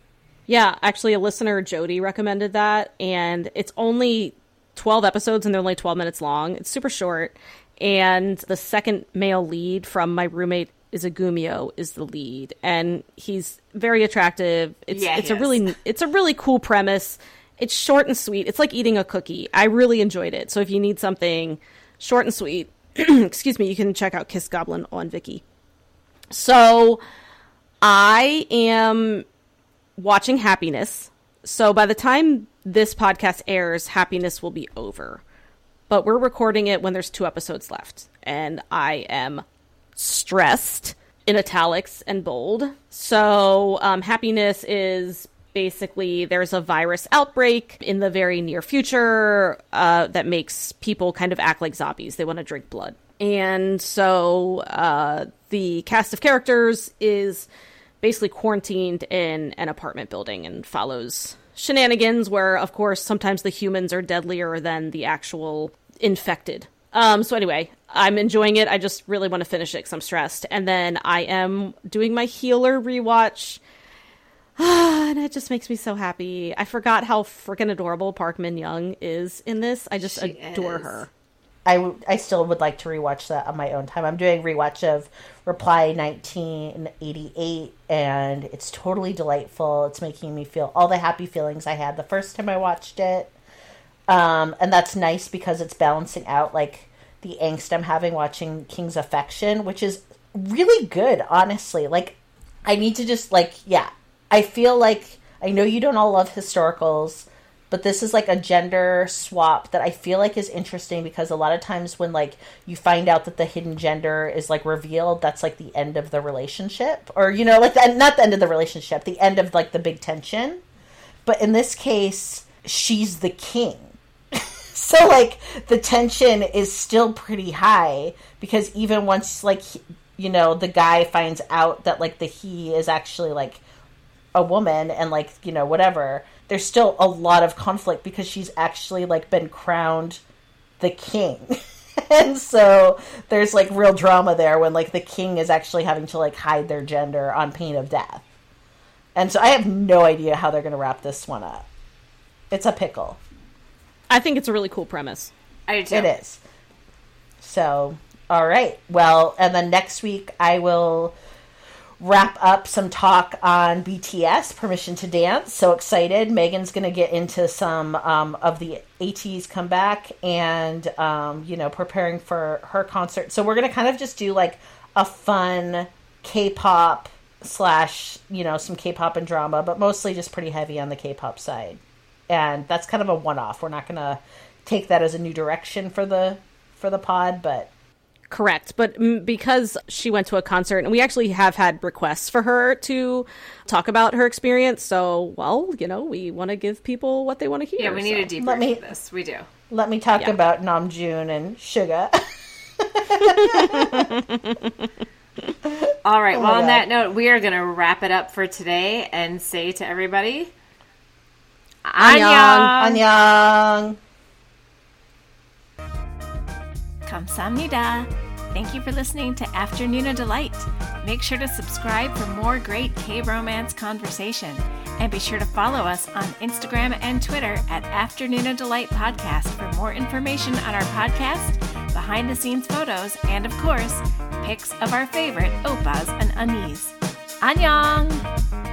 Yeah, actually, a listener, Jody, recommended that, and it's only 12 episodes and they're only 12 minutes long. It's super short. And the second male lead from my roommate Is a Gumiho is the lead, and he's very attractive. It's Yeah, it's a really it's a really cool premise. It's short and sweet. It's like eating a cookie. I really enjoyed it. So if you need something short and sweet, excuse me, you can check out Kiss Goblin on Viki. So I am watching Happiness. So by the time this podcast airs, Happiness will be over. But we're recording it when there's two episodes left. And I am stressed in italics and bold. So um, Happiness is basically there's a virus outbreak in the very near future uh, that makes people kind of act like zombies. They want to drink blood. And so uh, the cast of characters is basically quarantined in an apartment building and follows shenanigans where of course sometimes the humans are deadlier than the actual infected um so anyway i'm enjoying it i just really want to finish it because i'm stressed and then i am doing my healer rewatch and it just makes me so happy i forgot how freaking adorable park min young is in this i just She adore is. her I, I still would like to rewatch that on my own time. I'm doing rewatch of Reply 1988, and it's totally delightful. It's making me feel all the happy feelings I had the first time I watched it. Um, and that's nice because it's balancing out like the angst I'm having watching King's Affection, which is really good, honestly. Like, I need to just like, yeah, I feel like I know you don't all love historicals, but this is like a gender swap that I feel like is interesting because a lot of times when like you find out that the hidden gender is like revealed, that's like the end of the relationship, or you know, like the, not the end of the relationship, the end of like the big tension. But in this case, she's the king. so like the tension is still pretty high because even once like he- you know the guy finds out that like the he is actually like a woman and like you know whatever there's still a lot of conflict because she's actually like been crowned the king and so there's like real drama there when like the king is actually having to like hide their gender on pain of death and so i have no idea how they're going to wrap this one up it's a pickle i think it's a really cool premise I do too. it is. So, all right. Well, and then next week I will wrap up some talk on BTS, Permission to Dance. So excited. Megan's going to get into some um, of the ATEEZ comeback and, um, you know, preparing for her concert. So we're going to kind of just do like a fun K pop slash, you know, some K pop and drama, but mostly just pretty heavy on the K pop side. And that's kind of a one off. We're not going to take that as a new direction for the for the pod, but Correct. But because she went to a concert, and we actually have had requests for her to talk about her experience. So, well, you know, we want to give people what they want to hear. Yeah, we need so. a deeper Let me- this. We do. let me talk Yeah. about Namjoon and Suga. All right. Oh well, on God. that note, we are going to wrap it up for today and say to everybody, Annyeong. Annyeong. Annyeong. Kamsamnida. Thank you for listening to Afternoon of Delight. Make sure to subscribe for more great K romance conversation. And be sure to follow us on Instagram and Twitter at Afternoon of Delight Podcast for more information on our podcast, behind the scenes photos, and of course, pics of our favorite oppas and unnies. Annyeong!